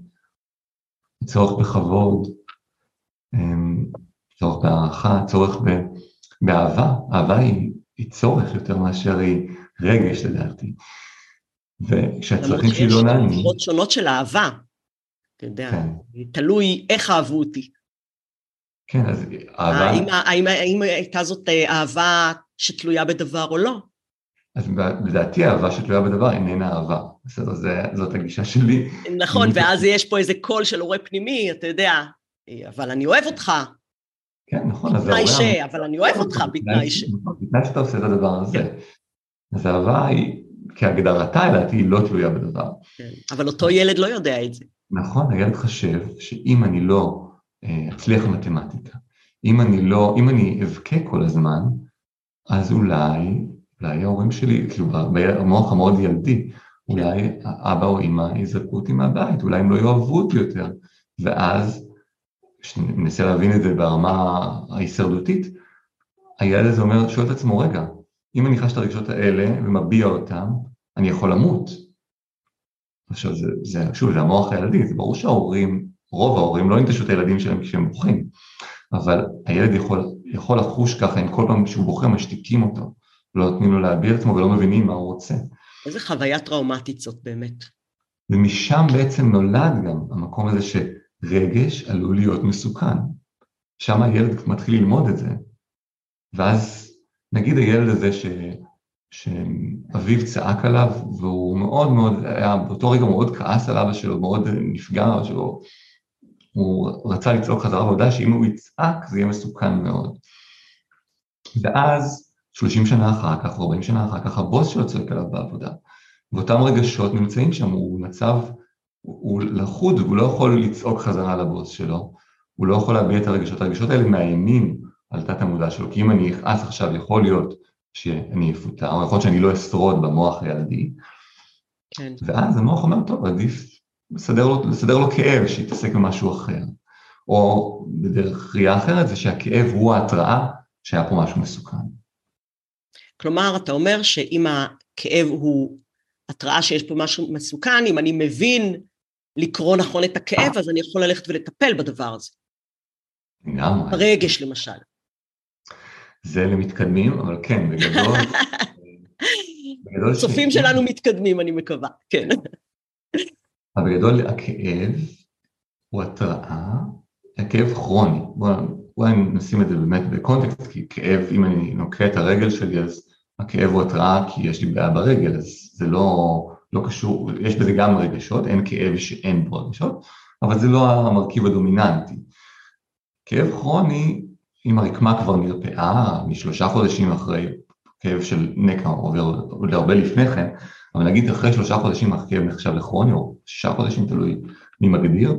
צורך בכבוד, אמ, צורך בהערכה, צורך ב... באהבה. אהבה היא, היא צורך יותר מאשר היא רגש לדעתי. וכשהצרכים שלי לא נענים... יש תגובות שונות של אהבה, אתה יודע, כן. תלוי איך אהבו אותי. כן, אז אהבה... האם, האם, האם הייתה זאת אה, אהבה שתלויה בדבר או לא? אז לדעתי אהבה שתלויה בדבר איננה אהבה, בסדר, זה, זאת הגישה שלי. נכון, ואז יש פה איזה קול של הורה פנימי, אתה יודע, אבל אני אוהב אותך. כן, נכון, אז בתנאי ש... אבל אני אוהב אותך בתנאי ש... נכון, בתנאי שאתה עושה את הדבר הזה. כן. אז אהבה היא, כהגדרתה, לדעתי, היא לא תלויה בדבר. כן, אבל אותו ילד לא יודע את זה. נכון, הילד חושב שאם אני לא אה, אצליח במתמטיקה, אם אני לא, אם אני אבכה כל הזמן, אז אולי, אולי ההורים שלי, כאילו במוח המאוד ילדי, אולי אבא או אמא יזרקו אותי מהבית, אולי הם לא יאהבו אותי יותר, ואז, כשננסה להבין את זה ברמה ההישרדותית, הילד הזה אומר, שואל את עצמו, רגע, אם אני חש את הרגשות האלה ומביע אותם, אני יכול למות. עכשיו, זה, זה, שוב, זה המוח הילדי, זה ברור שההורים, רוב ההורים לא ינטשו את הילדים שלהם כשהם בוכים, אבל הילד יכול, יכול לחוש ככה אם כל פעם שהוא בוכה משתיקים אותו, לא נותנים לו להביע את עצמו ולא מבינים מה הוא רוצה. איזה חוויה טראומטית זאת באמת. ומשם בעצם נולד גם המקום הזה שרגש עלול להיות מסוכן. שם הילד מתחיל ללמוד את זה. ואז נגיד הילד הזה ש... שאביו צעק עליו, והוא מאוד מאוד, היה באותו רגע מאוד כעס על אבא שלו, מאוד נפגע שלו, הוא רצה לצעוק חזרה והודעה שאם הוא יצעק זה יהיה מסוכן מאוד. ואז, 30 שנה אחר כך, 40 שנה אחר כך, הבוס שלו צועק עליו בעבודה. ואותם רגשות נמצאים שם, הוא מצב, הוא לחוד, הוא לא יכול לצעוק חזרה לבוס שלו, הוא לא יכול להביע את הרגשות, הרגשות האלה מאיימים על תת המודע שלו, כי אם אני אכעס עכשיו, יכול להיות שאני אפוטר, או יכול להיות שאני לא אשרוד במוח הילדי, כן. ואז המוח אומר, טוב, עדיף לסדר לו, לסדר לו כאב, שיתעסק במשהו אחר. או בדרך ראייה אחרת זה שהכאב הוא ההתראה שהיה פה משהו מסוכן. כלומר, אתה אומר שאם הכאב הוא התראה שיש פה משהו מסוכן, אם אני מבין לקרוא נכון את הכאב, אז אני יכול ללכת ולטפל בדבר הזה. לגמרי. הרגש למשל. זה למתקדמים, אבל כן, בגדול... הצופים שלנו מתקדמים, אני מקווה, כן. אבל בגדול הכאב הוא התראה, הכאב כרוני. בואי נשים את זה באמת בקונטקסט, כי כאב, אם אני נוקה את הרגל שלי, אז הכאב הוא התראה כי יש לי בעיה ברגל, אז זה לא, לא קשור, יש בזה גם רגשות, אין כאב שאין בו רגשות, אבל זה לא המרכיב הדומיננטי. כאב כרוני, אם הרקמה כבר נרפאה משלושה חודשים אחרי כאב של נקע עובר עוד הרבה לפני כן, אבל נגיד אחרי שלושה חודשים הכאב נחשב לכרוני, או שישה חודשים, תלוי מי מגדיר,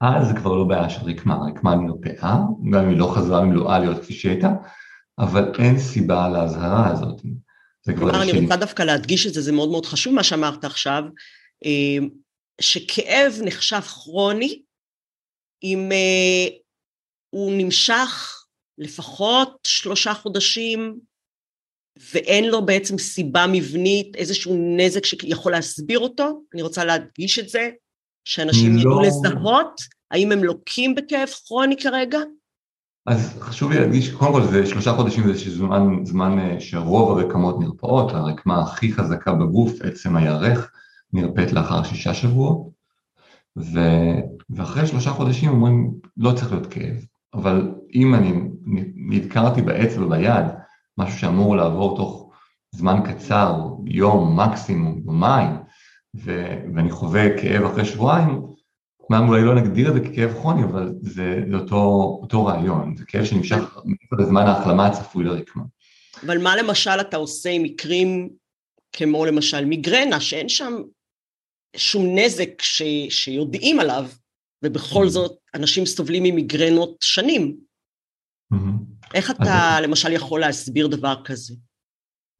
אז זה כבר לא בעיה של רקמה, הרקמה נרפאה, גם אם היא לא חזרה במלואה להיות כפי שהייתה, אבל אין סיבה לאזהרה הזאת. זה כבר... כלומר, אני רוצה דווקא להדגיש את זה, זה מאוד מאוד חשוב מה שאמרת עכשיו, אה, שכאב נחשב כרוני אם אה, הוא נמשך לפחות שלושה חודשים ואין לו בעצם סיבה מבנית, איזשהו נזק שיכול להסביר אותו, אני רוצה להדגיש את זה, שאנשים לא... ידעו לזהות האם הם לוקים בכאב כרוני כרגע? אז חשוב לי להדגיש, קודם כל זה שלושה חודשים זה זמן, זמן אה, שרוב הרקמות נרפאות, הרקמה הכי חזקה בגוף, עצם הירך, נרפאת לאחר שישה שבועות, ו, ואחרי שלושה חודשים אומרים לא צריך להיות כאב, אבל אם אני נדקרתי באצבע ביד, משהו שאמור לעבור תוך זמן קצר, יום מקסימום, יומיים, ואני חווה כאב אחרי שבועיים, אמנם אולי לא נגדיר את זה ככאב כרוני, אבל זה, זה אותו, אותו רעיון, זה כאב שנמשך בזמן ההחלמה הצפוי לרקמה. אבל מה למשל אתה עושה עם מקרים כמו למשל מיגרנה, שאין שם שום נזק ש, שיודעים עליו, ובכל mm-hmm. זאת אנשים סובלים ממיגרנות שנים. Mm-hmm. איך אתה אז... למשל יכול להסביר דבר כזה?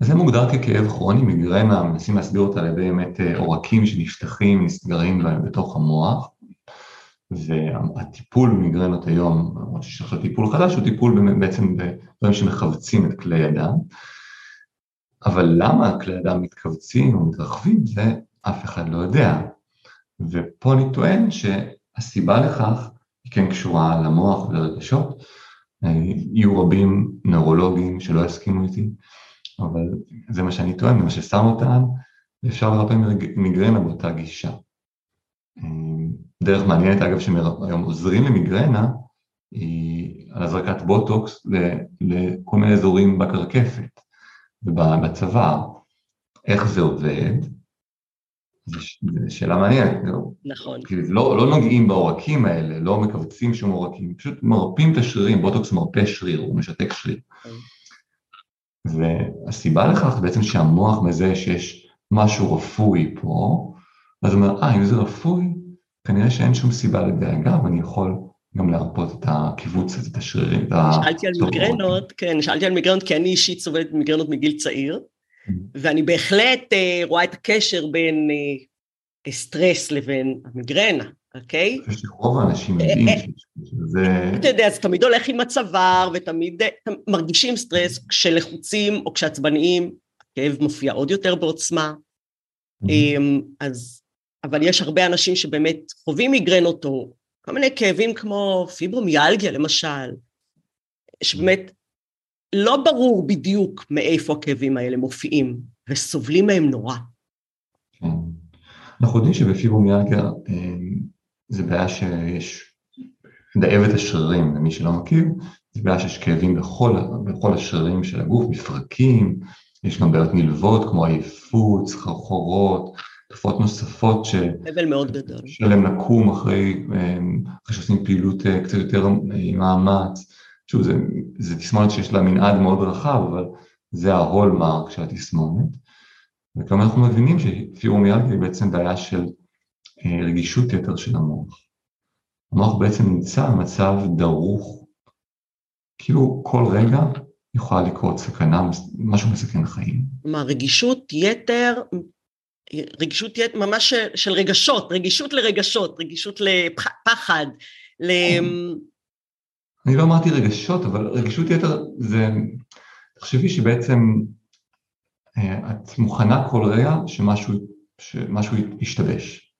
זה מוגדר ככאב כרוני, מיגרנה, מנסים להסביר אותה על ידי באמת אה, עורקים שנפתחים, נסגרים בתוך המוח. והטיפול במיגרנות היום, למרות שיש עכשיו טיפול חדש, הוא טיפול בעצם בדברים שמכווצים את כלי הדם. אבל למה כלי הדם מתכווצים או מתרחבים, זה אף אחד לא יודע. ופה אני טוען שהסיבה לכך היא כן קשורה למוח ולרגשות. יהיו רבים נוירולוגים שלא יסכימו איתי, אבל זה מה שאני טוען, זה מה ששם אותם, ואפשר לרפא מיגרנה באותה גישה. דרך מעניינת אגב שהיום עוזרים למיגרנה היא על הזרקת בוטוקס לכל מיני אזורים בקרקפת ובצוואר. איך זה עובד? זו שאלה מעניינת. נכון. כאילו לא, לא נוגעים בעורקים האלה, לא מכווצים שום עורקים, פשוט מרפים את השרירים, בוטוקס מרפה שריר, הוא משתק שריר. כן. והסיבה לכך בעצם שהמוח מזהה שיש משהו רפוי פה, אז הוא אומר, אה, אם זה רפוי, כנראה שאין שום סיבה לדאגה, ואני יכול גם להרפות את הקיבוץ הזה, את השרירים, את ה... שאלתי על מיגרנות, כן, שאלתי על מיגרנות, כי אני אישית סובלת מיגרנות מגיל צעיר, mm-hmm. ואני בהחלט אה, רואה את הקשר בין אה, סטרס לבין המיגרנה, אוקיי? אני חושב שרוב האנשים יודעים שזה... אתה יודע, זה תמיד הולך עם הצוואר, ותמיד מרגישים סטרס כשלחוצים או כשעצבניים, הכאב מופיע עוד יותר בעוצמה. אמ, אז אבל יש הרבה אנשים שבאמת חווים מיגרנות או כל מיני כאבים כמו פיברומיאלגיה למשל, שבאמת לא ברור בדיוק מאיפה הכאבים האלה מופיעים, וסובלים מהם נורא. אנחנו יודעים שבפיברומיאלגיה אה, זה בעיה שיש דאבת השרירים, למי שלא מכיר, זה בעיה שיש כאבים בכל, בכל השרירים של הגוף, מפרקים, יש גם בעיות נלוות כמו עייפות, סחרחורות, תופעות נוספות ש... אבל מאוד גדול. שלהם לקום אחרי, אחרי שעושים פעילות אה, קצת יותר עם מאמץ. שוב, זה, זה תסמונת שיש לה מנעד מאוד רחב, אבל זה ההולמרק של התסמונת. וכלומר אנחנו מבינים שפירומיאלגיה היא בעצם בעיה של אה, רגישות יתר של המוח. המוח בעצם נמצא במצב דרוך, כאילו כל רגע יכולה לקרות סכנה, משהו מסכן חיים. מה, רגישות יתר רגישות ממש של רגשות, רגישות לרגשות, רגישות לפחד, ל... אני לא אמרתי רגשות, אבל רגישות יתר זה, תחשבי שבעצם אה, את מוכנה כל רגע שמשהו, שמשהו ישתבש.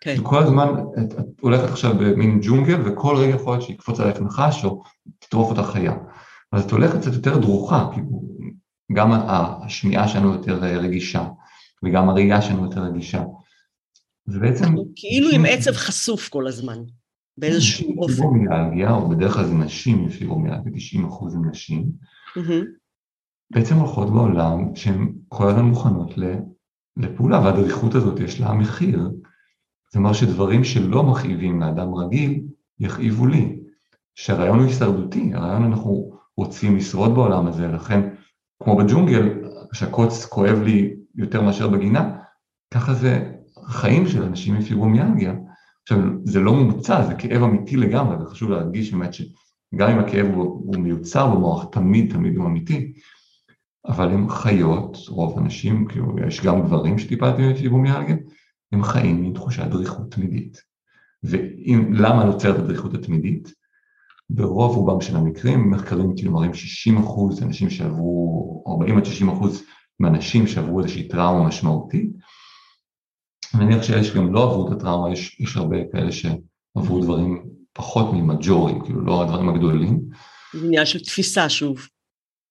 כן. וכל הזמן את, את הולכת עכשיו במין ג'ונגל, וכל רגע יכול להיות שיקפוץ עליך נחש או תטרוף אותה חיה. אז את הולכת קצת יותר דרוכה, כאילו, גם השמיעה שלנו יותר רגישה. וגם הראייה שלנו יותר רגישה. זה בעצם... כאילו עם עצב חשוף כל הזמן, באיזשהו אופן. פיברומיאלגיה, או בדרך כלל זה נשים, יש פיברומיאלגיה, 90 אחוז הם נשים, בעצם הולכות בעולם שהן כל הזמן מוכנות לפעולה, והדריכות הזאת יש לה מחיר. זאת אומרת שדברים שלא מכאיבים לאדם רגיל, יכאיבו לי. שהרעיון הוא הישרדותי, הרעיון אנחנו רוצים לשרוד בעולם הזה, לכן כמו בג'ונגל, שהקוץ כואב לי יותר מאשר בגינה, ככה זה החיים של אנשים עם פיברומיאלגיה. עכשיו, זה לא מומצא, זה כאב אמיתי לגמרי, וחשוב להדגיש באמת שגם אם הכאב הוא, הוא מיוצר במוח, תמיד תמיד הוא אמיתי, אבל הם חיות, רוב האנשים, כאילו יש גם גברים שטיפלתי בפיברומיאלגיה, הם חיים עם תחושת דריכות תמידית. ולמה נוצרת הדריכות התמידית? ברוב רובם של המקרים, מחקרים כאילו מראים 60 אחוז אנשים שעברו, 40 עד 60 אחוז מהאנשים שעברו איזושהי טראומה משמעותית. אני מניח שיש גם לא עברו את הטראומה, יש, יש הרבה כאלה שעברו דברים פחות ממג'ורים, כאילו לא הדברים הגדולים. זה עניין של תפיסה שוב,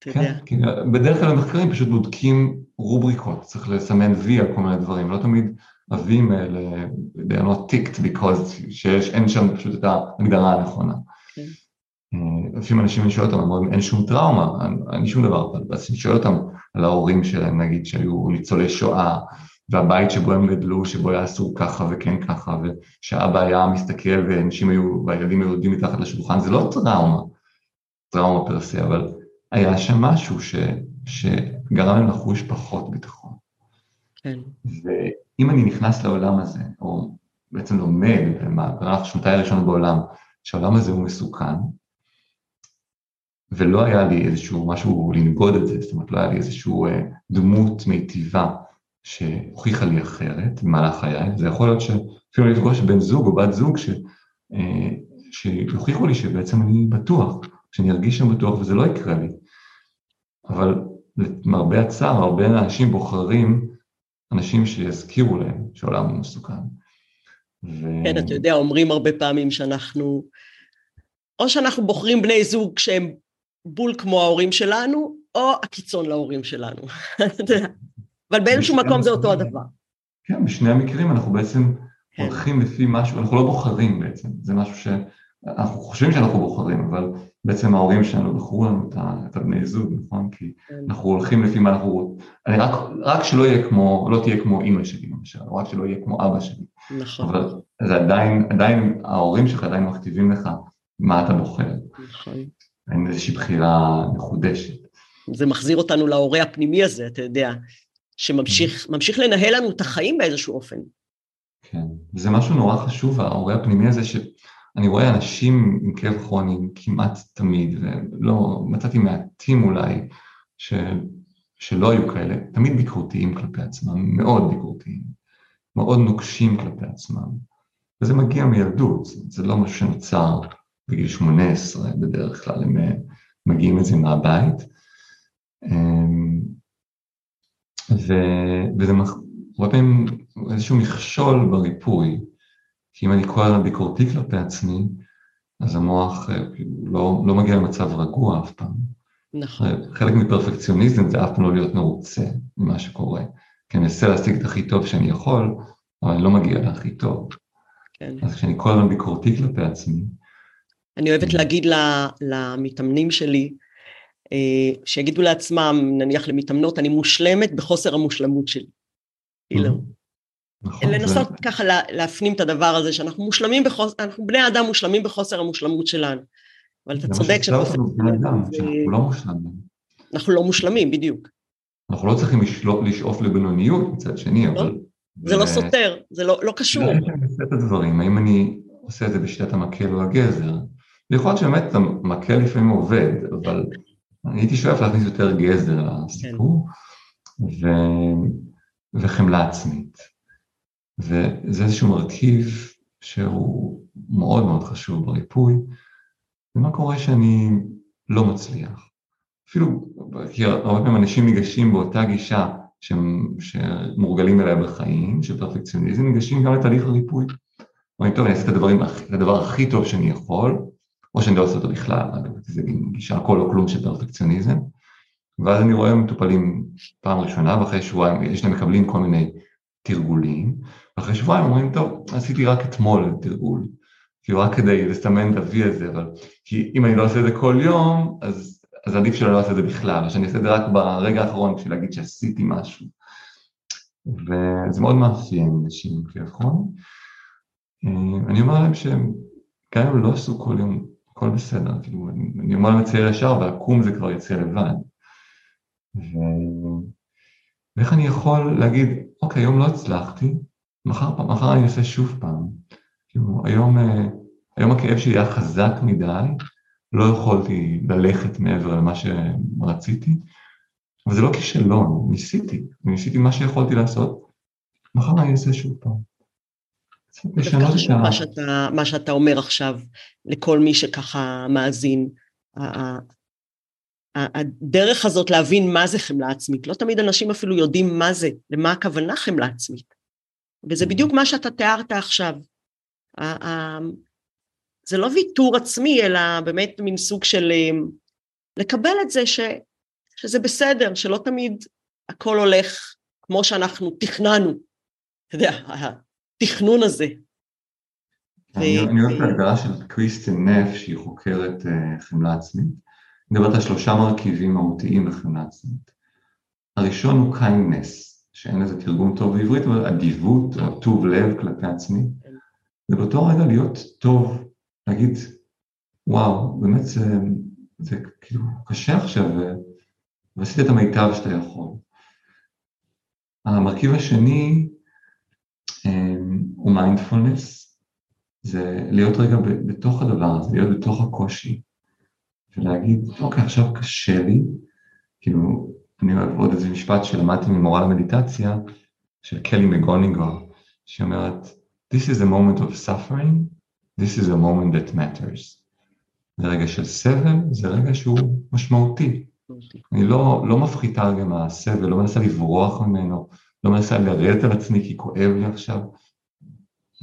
כן. כן, בדרך כלל המחקרים פשוט בודקים רובריקות, צריך לסמן וי על כל מיני דברים, לא תמיד הווים האלה, they are not ticked because שיש, אין שם פשוט את ההגדרה הנכונה. כן. לפעמים אנשים אני שואל אותם, אומרים אין שום טראומה, אין שום דבר, אז אני שואל אותם על ההורים שלהם, נגיד שהיו ניצולי שואה, והבית שבו הם גדלו, שבו היה אסור ככה וכן ככה, ושאבא היה מסתכל ואנשים היו, והילדים היו יורדים מתחת לשולחן, זה לא טראומה, טראומה פרסי, אבל היה שם משהו ש, שגרם להם לחוש פחות ביטחון. כן. ואם אני נכנס לעולם הזה, או בעצם לומד במהלך שנותיי הראשונות בעולם, שהעולם הזה הוא מסוכן, ולא היה לי איזשהו משהו לנגוד את זה, זאת אומרת, לא היה לי איזשהו אה, דמות מיטיבה שהוכיחה לי אחרת במהלך חיי, זה יכול להיות שאפילו לפגוש בן זוג או בת זוג ש, אה, שיוכיחו לי שבעצם אני בטוח, שאני ארגיש שם בטוח וזה לא יקרה לי. אבל למרבה הצער, הרבה אנשים בוחרים אנשים שיזכירו להם שהעולם הוא מסוכן. ו... כן, אתה יודע, אומרים הרבה פעמים שאנחנו, או שאנחנו בוחרים בני זוג שהם בול כמו ההורים שלנו, או הקיצון להורים שלנו. אבל באיזשהו מקום זה אותו הדבר. כן, בשני המקרים אנחנו בעצם כן. הולכים לפי משהו, אנחנו לא בוחרים בעצם, זה משהו שאנחנו חושבים שאנחנו בוחרים, אבל בעצם ההורים שלנו בחרו לנו את הבני זוג, נכון? כי כן. אנחנו הולכים לפי מה אנחנו רוצים, רק, רק שלא יהיה כמו, לא תהיה כמו אימא שלי למשל, או רק שלא יהיה כמו אבא שלי. נכון. אבל זה עדיין, עדיין ההורים שלך עדיין מכתיבים לך מה אתה בוחר. נכון. אין איזושהי בחירה מחודשת. זה מחזיר אותנו להורה הפנימי הזה, אתה יודע, שממשיך לנהל לנו את החיים באיזשהו אופן. כן, זה משהו נורא חשוב, ההורה הפנימי הזה, שאני רואה אנשים עם כאב כרוני כמעט תמיד, ולא, מצאתי מעטים אולי, ש, שלא היו כאלה, תמיד ביקורתיים כלפי עצמם, מאוד ביקורתיים, מאוד נוקשים כלפי עצמם, וזה מגיע מילדות, זה לא משהו שנוצר בגיל 18 בדרך כלל, הם אה, מגיעים לזה מהבית. אמ, ו, וזה הרבה פעמים איזשהו מכשול בריפוי, כי אם אני כל הזמן ביקורתי כלפי עצמי, אז המוח אה, לא, לא מגיע למצב רגוע אף פעם. נכון. חלק מפרפקציוניזם זה אף פעם לא להיות מרוצה ממה שקורה. כי אני אנסה להשיג את הכי טוב שאני יכול, אבל אני לא מגיע להכי טוב. כן. אז כשאני כל הזמן ביקורתי כלפי עצמי, אני אוהבת להגיד למתאמנים שלי, אה, שיגידו לעצמם, נניח למתאמנות, אני מושלמת בחוסר המושלמות שלי. כאילו, נכון, לנסות ככה להפנים את הדבר הזה, שאנחנו מושלמים בחוסר, אנחנו בני אדם מושלמים בחוסר המושלמות שלנו. אבל אתה צודק שבחוסר... אנחנו לא מושלמים. אנחנו לא מושלמים, בדיוק. אנחנו לא צריכים לשאוף לבינוניות מצד שני, לא, אבל... זה לא סותר, זה לא, לא קשור. אני עושה את הדברים, האם אני עושה את זה בשיטת המקל או הגזר, יכול להיות שבאמת המקל לפעמים עובד, אבל אני הייתי שואף להכניס יותר גזר לסיפור, ו... וחמלה עצמית. וזה איזשהו מרכיב שהוא מאוד מאוד חשוב בריפוי, ומה קורה שאני לא מצליח. אפילו, כי הרבה פעמים אנשים ניגשים באותה גישה שמורגלים אליה בחיים, של פרפקציוניזם, ניגשים גם לתהליך הריפוי. אומרים, טוב, אני אעשה את את הדבר הכי טוב שאני יכול, או שאני לא עושה אותו בכלל, אגב, זה גישה הכל או כלום של פרפקציוניזם, ואז אני רואה מטופלים פעם ראשונה, ואחרי שבועיים יש להם מקבלים כל מיני תרגולים, ואחרי שבועיים אומרים, טוב, עשיתי רק אתמול תרגול, כאילו רק כדי לסמן את ה-V הזה, אבל כי אם אני לא עושה את זה כל יום, אז, אז עדיף שלא אעשה את זה בכלל, או שאני אעשה את זה רק ברגע האחרון בשביל להגיד שעשיתי משהו. וזה מאוד מאפיין נשים עם כאב כרוני. אה, אני אומר להם שגם אם הם לא עשו כל יום, הכל בסדר, כאילו, אני אומר לצייר ישר, והקום זה כבר יצא לבד. ו... ואיך אני יכול להגיד, אוקיי, היום לא הצלחתי, מחר, מחר אני אעשה שוב פעם. כאילו, היום, אה, היום הכאב שלי היה חזק מדי, לא יכולתי ללכת מעבר למה שרציתי, אבל זה לא כישלון, ניסיתי, ניסיתי מה שיכולתי לעשות, מחר אני אעשה שוב פעם. לשנות את ה... מה שאתה, מה שאתה אומר עכשיו לכל מי שככה מאזין, הדרך הזאת להבין מה זה חמלה עצמית, לא תמיד אנשים אפילו יודעים מה זה, למה הכוונה חמלה עצמית. וזה בדיוק מה שאתה תיארת עכשיו. זה לא ויתור עצמי, אלא באמת מין סוג של אה, לקבל את זה ש, שזה בסדר, שלא תמיד הכל הולך כמו שאנחנו תכננו. אתה יודע, התכנון הזה. אני אוהב את ההגדרה של קריסטין נף, שהיא חוקרת אה, חמלה עצמית. מדברת על שלושה מרכיבים מהותיים בחמלה עצמית. הראשון הוא kindness, שאין לזה תרגום טוב בעברית, אבל אדיבות או טוב לב כלפי עצמי. ובאותו רגע להיות טוב, להגיד, וואו, באמת זה, זה כאילו קשה עכשיו, ועשית את המיטב שאתה יכול. המרכיב השני מיינדפולנס, זה להיות רגע בתוך הדבר הזה, להיות בתוך הקושי, ולהגיד, אוקיי, עכשיו קשה לי, כאילו, אני אוהב עוד איזה משפט שלמדתי ממורה למדיטציה, של קלי מגונינגר, שאומרת, This is a moment of suffering, this is a moment that matters. זה רגע של סבל, זה רגע שהוא משמעותי. אני לא, לא מפחיתה רגע מהסבל, לא מנסה לברוח ממנו, לא מנסה לרדת על עצמי כי כואב לי עכשיו.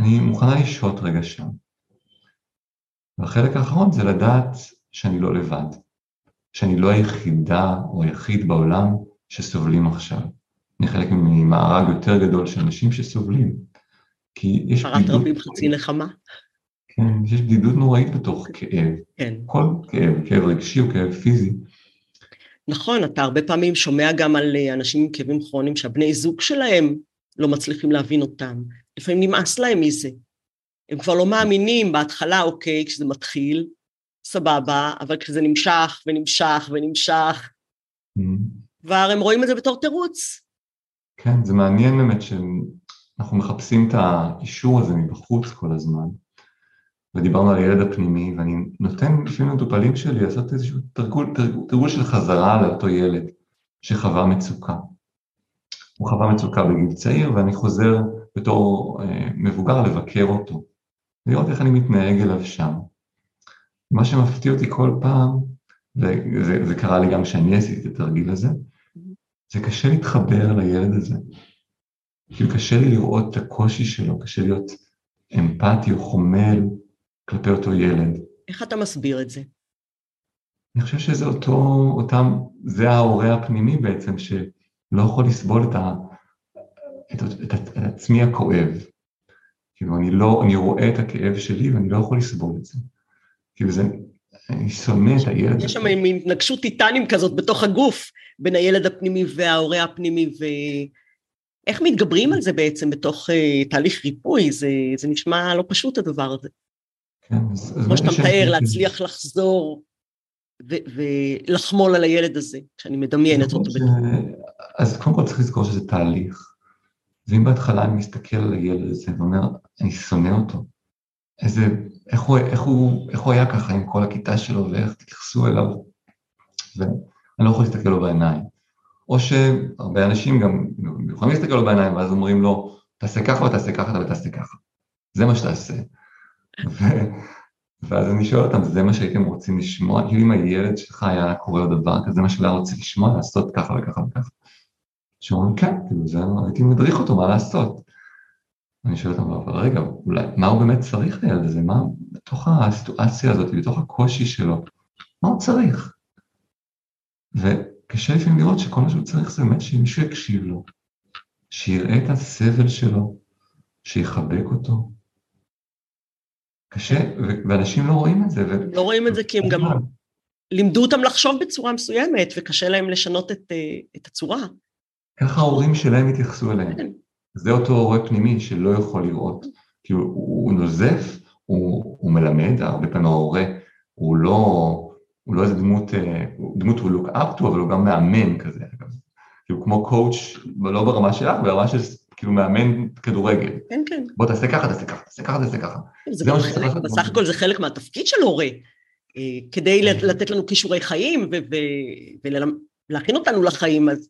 אני מוכנה לשהות רגע שם. והחלק האחרון זה לדעת שאני לא לבד, שאני לא היחידה או היחיד בעולם שסובלים עכשיו. אני חלק ממארג יותר גדול של אנשים שסובלים. כי יש בדידות... רבים חצי נחמה. כן, יש בדידות נוראית בתוך כאב. כן. כל כאב, כאב רגשי או כאב פיזי. נכון, אתה הרבה פעמים שומע גם על אה, אנשים עם כאבים כרוניים שהבני זוג שלהם לא מצליחים להבין אותם. לפעמים נמאס להם מזה. הם כבר לא מאמינים בהתחלה, אוקיי, כשזה מתחיל, סבבה, אבל כשזה נמשך ונמשך ונמשך, mm-hmm. כבר הם רואים את זה בתור תירוץ. כן, זה מעניין באמת שאנחנו מחפשים את האישור הזה מבחוץ כל הזמן. ודיברנו על הילד הפנימי, ואני נותן לפעמים למטופלים שלי לעשות איזשהו תרגול, תרגול, תרגול של חזרה לאותו ילד שחווה מצוקה. הוא חווה מצוקה בגיל צעיר, ואני חוזר בתור אה, מבוגר לבקר אותו, לראות איך אני מתנהג אליו שם. מה שמפתיע אותי כל פעם, וזה קרה לי גם כשאני עשיתי את התרגיל הזה, זה קשה להתחבר לילד הזה. כאילו קשה לי לראות את הקושי שלו, קשה להיות אמפתי או חומל כלפי אותו ילד. איך אתה מסביר את זה? אני חושב שזה אותו, אותם, זה ההורה הפנימי בעצם, שלא יכול לסבול את, ה, את, את, את, את עצמי הכואב. כאילו, אני לא, אני רואה את הכאב שלי ואני לא יכול לסבול את זה. כאילו זה, אני שונא את הילד. יש שם מין התנגשות טיטנים כזאת בתוך הגוף, בין הילד הפנימי וההורה הפנימי, ואיך מתגברים על זה בעצם בתוך uh, תהליך ריפוי? זה, זה נשמע לא פשוט הדבר הזה. כן, אז... כמו שאתה מתאר, להצליח לחזור ולחמול על הילד הזה, כשאני מדמיינת אותו. ש... אז קודם כל צריך לזכור שזה תהליך. ואם בהתחלה אני מסתכל על הילד הזה ואומר, אני שונא אותו, איזה, איך הוא, איך הוא, איך הוא היה ככה עם כל הכיתה שלו ואיך תתייחסו אליו, ואני לא יכול להסתכל לו בעיניים. או שהרבה אנשים גם יכולים להסתכל לו בעיניים ואז אומרים לו, תעשה ככה ותעשה ככה ותעשה ככה. זה מה שתעשה. ו... ואז אני שואל אותם, זה מה שהייתם רוצים לשמוע? כאילו אם הילד שלך היה קורא לו דבר כזה, מה שהוא היה רוצה לשמוע, לעשות ככה וככה וככה. שאומרים, כן, כאילו, זה, הייתי מדריך אותו מה לעשות. אני שואל אותם, אבל רגע, אולי, מה הוא באמת צריך לילד הזה? מה, בתוך הסיטואציה הזאת, בתוך הקושי שלו, מה הוא צריך? וקשה לפעמים לראות שכל מה שהוא צריך זה באמת שמישהו יקשיב לו, שיראה את הסבל שלו, שיחבק אותו. קשה, ואנשים לא רואים את זה. ו... לא רואים את זה כי הם גם לימדו אותם לחשוב בצורה מסוימת, וקשה להם לשנות את, אה, את הצורה. ככה ההורים שלהם התייחסו אליהם. כן. זה אותו הורה פנימי שלא יכול לראות, כי הוא, הוא נוזף, הוא, הוא מלמד, הרבה פעמים ההורה הוא לא, הוא לא איזה דמות, אה, דמות הוא look up to, אבל הוא גם מאמן כזה, כאילו כמו קואוץ', לא ברמה שלך, ברמה של כאילו מאמן כדורגל. כן, כן. בוא תעשה ככה, תעשה ככה, תעשה ככה, תעשה ככה. זה, זה חלק, בסך הכל זה חלק מהתפקיד של הורה, אה, כדי כן. לתת לנו כישורי חיים ולהכין אותנו לחיים, אז.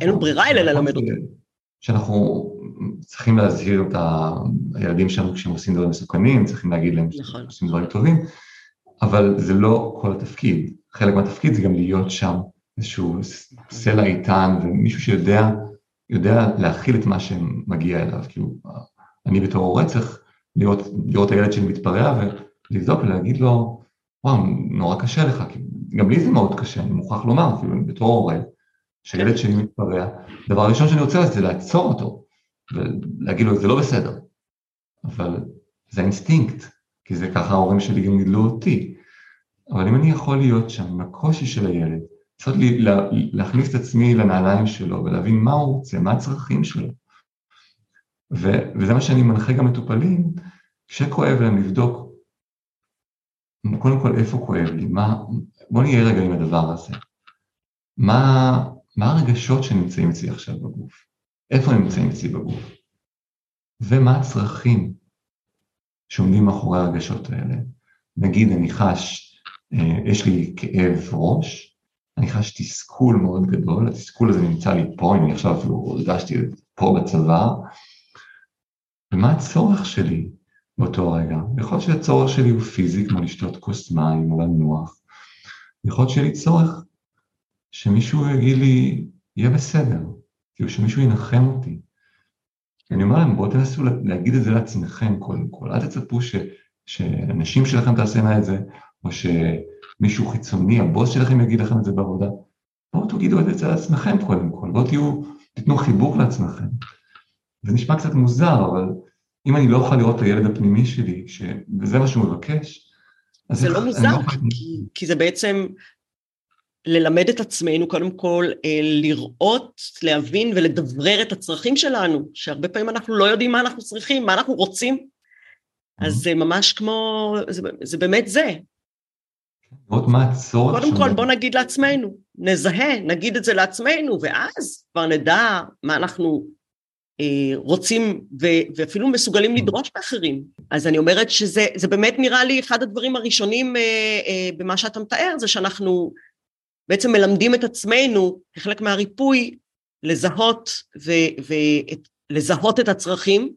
אין לו ברירה אלא ללמד נכון. אותנו. שאנחנו צריכים להזהיר את הילדים שלנו כשהם עושים דברים מסוכנים, צריכים להגיד להם שהם נכון. עושים דברים טובים, אבל זה לא כל התפקיד. חלק מהתפקיד זה גם להיות שם, איזשהו סלע איתן ומישהו שיודע יודע להכיל את מה שמגיע אליו. כאילו, אני בתור הורה צריך לראות, לראות את הילד שלי מתפרע ולבדוק ולהגיד לו, וואו, נורא קשה לך, כי גם לי זה מאוד קשה, אני מוכרח לומר, כאילו, בתור הורה, שהילד שלי מתפרע, דבר ראשון שאני רוצה זה לעצור אותו, ולהגיד לו, זה לא בסדר, אבל זה אינסטינקט, כי זה ככה ההורים שלי גם גידלו אותי. אבל אם אני יכול להיות שם עם הקושי של הילד, צריך לה, להכניס את עצמי לנעליים שלו ולהבין מה הוא רוצה, מה הצרכים שלו. ו, וזה מה שאני מנחה גם מטופלים, כשכואב להם לבדוק, קודם כל איפה כואב לי, מה, בוא נהיה רגע עם הדבר הזה. מה, מה הרגשות שנמצאים אצלי עכשיו בגוף? איפה הם נמצאים אצלי בגוף? ומה הצרכים שעומדים מאחורי הרגשות האלה? נגיד אני חש, אה, יש לי כאב ראש, אני חש תסכול מאוד גדול, התסכול הזה נמצא לי פה, אני עכשיו אפילו הרגשתי פה בצבא, ומה הצורך שלי באותו רגע? יכול להיות שהצורך שלי הוא פיזי, כמו לשתות כוס מים או לנוח, יכול להיות שיהיה לי צורך שמישהו יגיד לי, יהיה בסדר, כאילו שמישהו ינחם אותי. אני אומר להם, בואו תנסו להגיד את זה לעצמכם קודם כל, אל תצפו ש, שאנשים שלכם תעשינה את זה, או ש... מישהו חיצוני, הבוס שלכם יגיד לכם את זה בעבודה. בואו תגידו את זה אצל עצמכם קודם כל, בואו תהיו, תיתנו חיבור לעצמכם. זה נשמע קצת מוזר, אבל אם אני לא אוכל לראות את הילד הפנימי שלי, ש... וזה מה שהוא מבקש, זה לא מוזר, לא כי, כי זה בעצם ללמד את עצמנו קודם כל אה, לראות, להבין ולדברר את הצרכים שלנו, שהרבה פעמים אנחנו לא יודעים מה אנחנו צריכים, מה אנחנו רוצים, אז זה ממש כמו, זה, זה באמת זה, לראות מה הצורך קודם כל בוא נגיד לעצמנו, נזהה, נגיד את זה לעצמנו, ואז כבר נדע מה אנחנו אה, רוצים ו- ואפילו מסוגלים. לדרוש מאחרים. אז אני אומרת שזה באמת נראה לי אחד הדברים הראשונים אה, אה, במה שאתה מתאר, זה שאנחנו בעצם מלמדים את עצמנו, כחלק מהריפוי, לזהות ולזהות את הצרכים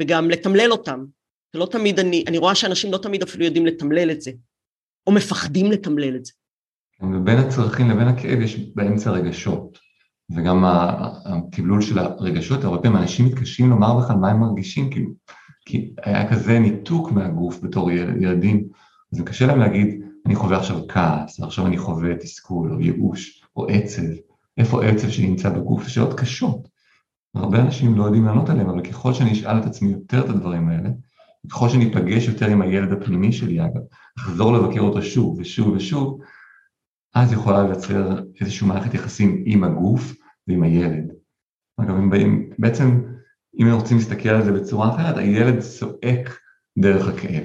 וגם לתמלל אותם. לא תמיד אני, אני רואה שאנשים לא תמיד אפילו יודעים לתמלל את זה. או מפחדים לתמלל את זה. ובין הצרכים לבין הכאב יש באמצע רגשות, וגם התמלול של הרגשות, הרבה פעמים אנשים מתקשים לומר בכלל מה הם מרגישים, כאילו, כי היה כזה ניתוק מהגוף בתור ילדים, אז קשה להם להגיד, אני חווה עכשיו כעס, עכשיו אני חווה תסכול, או ייאוש, או עצב, איפה עצב שנמצא בגוף, זה שאלות קשות. הרבה אנשים לא יודעים לענות עליהם, אבל ככל שאני אשאל את עצמי יותר את הדברים האלה, ככל שאני אפגש יותר עם הילד הפנימי שלי, אגב, אחזור לבקר אותו שוב ושוב ושוב, אז יכולה לייצר איזושהי מערכת יחסים עם הגוף ועם הילד. אגב, אם באים, בעצם, אם רוצים להסתכל על זה בצורה אחרת, הילד צועק דרך הכאב.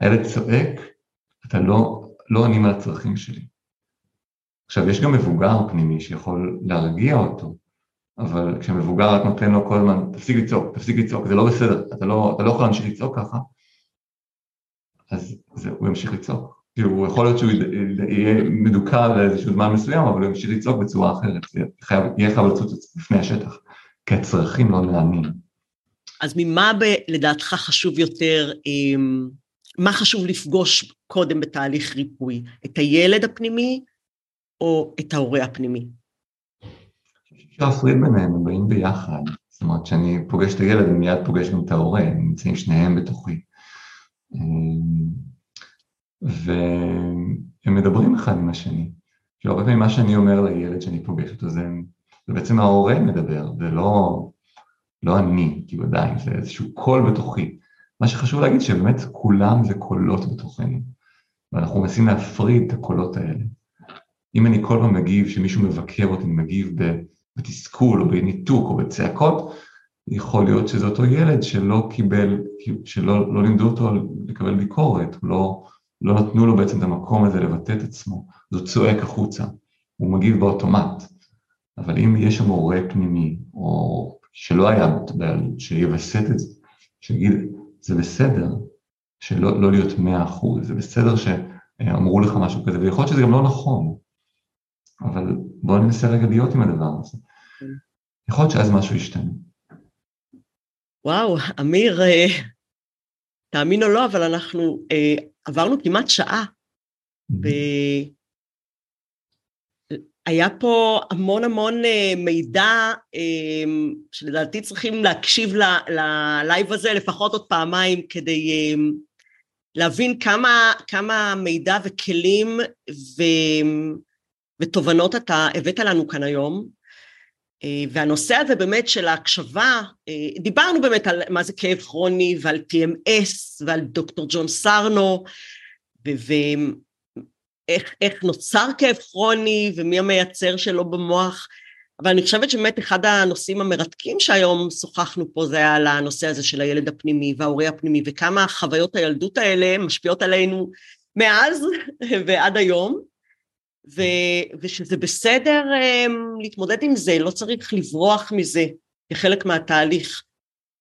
הילד צועק, אתה לא, לא עונים על הצרכים שלי. עכשיו, יש גם מבוגר פנימי שיכול להרגיע אותו, אבל כשמבוגר רק נותן לו כל הזמן, תפסיק לצעוק, תפסיק לצעוק, זה לא בסדר, אתה לא, אתה לא יכול להמשיך לצעוק ככה, אז זה, הוא ימשיך לצעוק. כאילו, יכול להיות שהוא יהיה מדוכא לאיזשהו זמן מסוים, אבל הוא ימשיך לצעוק בצורה אחרת, חייב, יהיה חייב לצוץ בפני השטח, כי הצרכים לא נענים. אז ממה ב, לדעתך חשוב יותר, אמ, מה חשוב לפגוש קודם בתהליך ריפוי? את הילד הפנימי או את ההורה הפנימי? להפריד ביניהם, הם באים ביחד. זאת אומרת, כשאני פוגש את הילד, אני מיד פוגש גם את ההורה, הם נמצאים שניהם בתוכי. אמ, והם מדברים אחד עם השני. כאילו הרבה פעמים מה שאני אומר לילד שאני פוגש אותו זה, זה בעצם ההורה מדבר, זה לא, לא אני, כי ודאי, זה איזשהו קול בתוכי. מה שחשוב להגיד שבאמת כולם זה קולות בתוכנו, ואנחנו מנסים להפריד את הקולות האלה. אם אני כל פעם מגיב, שמישהו מבקר אותי, מגיב בתסכול או בניתוק או בצעקות, יכול להיות שזה אותו ילד שלא קיבל, שלא לא לימדו אותו לקבל ביקורת, לא, לא נתנו לו בעצם את המקום הזה לבטא את עצמו, אז הוא צועק החוצה, הוא מגיב באוטומט. אבל אם יש שם הורה פנימי, או שלא היה, שיווסת את זה, שיגיד, זה בסדר שלא לא להיות מאה אחוז, זה בסדר שאמרו לך משהו כזה, ויכול להיות שזה גם לא נכון, אבל בואו ננסה רגע להיות עם הדבר הזה. כן. יכול להיות שאז משהו ישתנה. וואו, אמיר, אה, תאמין או לא, אבל אנחנו אה, עברנו כמעט שעה, והיה פה המון המון אה, מידע שלדעתי צריכים להקשיב ללייב הזה לפחות עוד פעמיים כדי להבין כמה, כמה מידע וכלים ו, ותובנות אתה הבאת לנו כאן היום. אה, והנושא הזה באמת של ההקשבה, אה, דיברנו באמת על מה זה כאב כרוני ועל TMS ועל דוקטור ג'ון סרנו ואיך נוצר כאב כרוני ומי המייצר שלו במוח, אבל אני חושבת שבאמת אחד הנושאים המרתקים שהיום שוחחנו פה זה היה על הנושא הזה של הילד הפנימי וההורה הפנימי וכמה חוויות הילדות האלה משפיעות עלינו מאז ועד היום. ו, ושזה בסדר um, להתמודד עם זה, לא צריך לברוח מזה כחלק מהתהליך.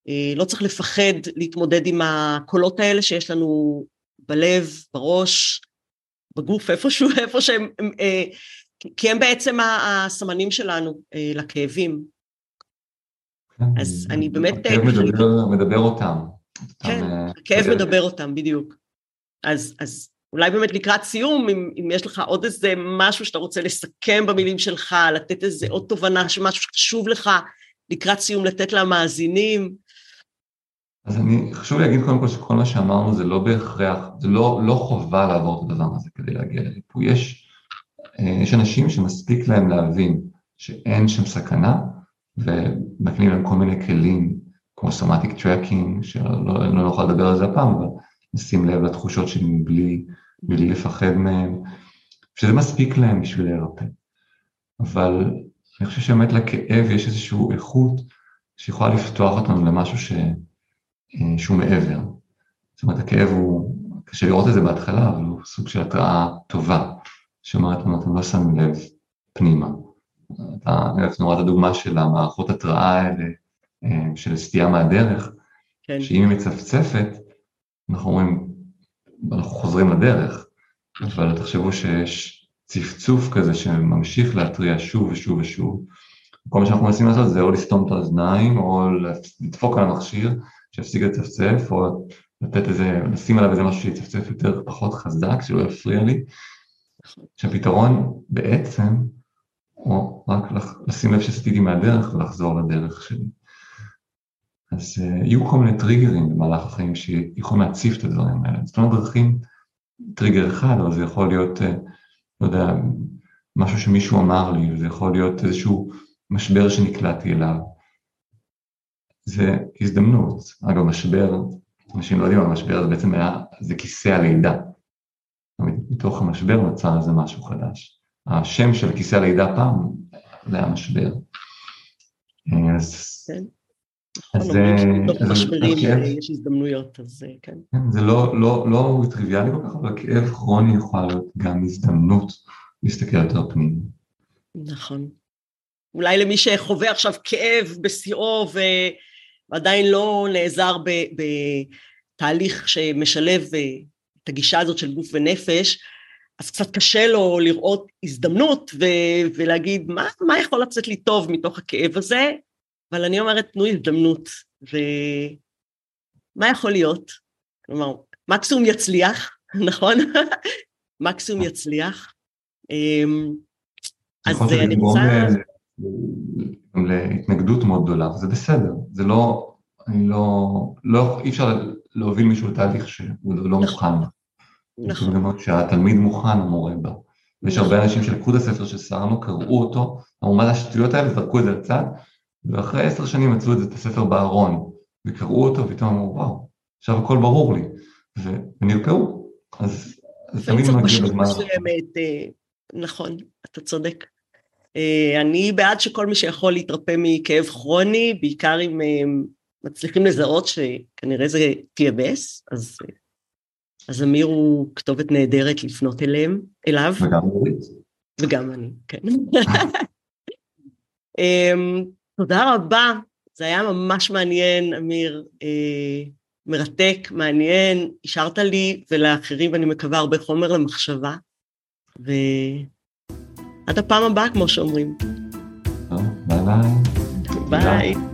Uh, לא צריך לפחד להתמודד עם הקולות האלה שיש לנו בלב, בראש, בגוף, איפשהו, איפה שהם, uh, כי הם בעצם הסמנים שלנו uh, לכאבים. כן, אז אני באמת... הכאב מדבר, מדבר אותם. כן, הכאב מדבר אותם, בדיוק. אז, אז אולי באמת לקראת סיום, אם, אם יש לך עוד איזה משהו שאתה רוצה לסכם במילים שלך, לתת איזה עוד תובנה, שמשהו שחשוב לך לקראת סיום לתת למאזינים. אז אני, חשוב להגיד קודם כל שכל מה שאמרנו זה לא בהכרח, זה לא, לא חובה לעבור את הדבר הזה כדי להגיע לריפוי. יש, אה, יש אנשים שמספיק להם להבין שאין שם סכנה, ומקנים להם כל מיני כלים, כמו somatic tracking, שלא לא נוכל לדבר על זה הפעם, אבל נשים לב לתחושות שלי בלי, בלי לפחד מהם, שזה מספיק להם בשביל להירפא. אבל אני חושב שבאמת לכאב יש איזושהי איכות שיכולה לפתוח אותנו למשהו ש... אה, שהוא מעבר. זאת אומרת, הכאב הוא, קשה לראות את זה בהתחלה, אבל הוא סוג של התראה טובה, שאומרת לנו, אתם לא שמים לב פנימה. אתה, אני נורא את הדוגמה של המערכות התראה האלה, אה, של סטייה מהדרך, כן. שאם היא מצפצפת, אנחנו אומרים, אנחנו חוזרים לדרך, אבל תחשבו שיש צפצוף כזה שממשיך להתריע שוב ושוב ושוב. כל מה שאנחנו מנסים לעשות זה או לסתום את האוזניים, או לדפוק על המכשיר שיפסיק לצפצף, או לתת איזה, לשים עליו איזה משהו שיצפצף יותר פחות חזק, שלא יפריע לי. שהפתרון בעצם, הוא רק לשים לב שסטיתי מהדרך ולחזור לדרך שלי. אז uh, יהיו כל מיני טריגרים במהלך החיים שיכולים להציף את הדברים האלה. זאת אומרת דרכים, טריגר אחד, אבל זה יכול להיות, uh, לא יודע, משהו שמישהו אמר לי, זה יכול להיות איזשהו משבר שנקלעתי אליו. זה הזדמנות. אגב, משבר, אנשים לא יודעים, המשבר זה בעצם היה, זה כיסא הלידה. מתוך המשבר נוצר איזה משהו חדש. השם של כיסא הלידה פעם, זה היה משבר. אז... כן. אז משברים יש הזדמנויות, אז כן. כן. זה לא, לא, לא טריוויאלי כל כך, אבל כאב כרוני יכול להיות גם הזדמנות להסתכל יותר פנימה. נכון. אולי למי שחווה עכשיו כאב בשיאו ועדיין לא נעזר בתהליך שמשלב אה, את הגישה הזאת של גוף ונפש, אז קצת קשה לו לראות הזדמנות ולהגיד מה, מה יכול לצאת לי טוב מתוך הכאב הזה, אבל אני אומרת, תנו הזדמנות, ומה יכול להיות? כלומר, מקסימום יצליח, נכון? מקסימום יצליח. אמ, אז אני רוצה... גם להתנגדות מאוד גדולה, וזה בסדר, זה לא, אני לא, לא, אי אפשר להוביל מישהו לתהליך שהוא לא נכון. מוכן. נכון. שהתלמיד מוכן, המורה בא. ויש הרבה אנשים שלקחו את הספר של סרנו, קראו אותו, אמרו מה זה השטויות האלה, זרקו את זה לצד, ואחרי עשר שנים מצאו את הספר בארון, וקראו אותו, ופתאום אמרו, וואו, עכשיו הכל ברור לי, ונרפאו. אז תמיד מגיע בזמן... אה, נכון, אתה צודק. אה, אני בעד שכל מי שיכול להתרפא מכאב כרוני, בעיקר אם אה, מצליחים לזהות שכנראה זה PMS, אז, אז אמיר הוא כתובת נהדרת לפנות אליהם, אליו. וגם אורית. וגם אני, כן. אמ, תודה רבה, זה היה ממש מעניין, אמיר, אה, מרתק, מעניין, השארת לי ולאחרים, אני מקווה, הרבה חומר למחשבה, ועד הפעם הבאה, כמו שאומרים. ביי ביי. ביי.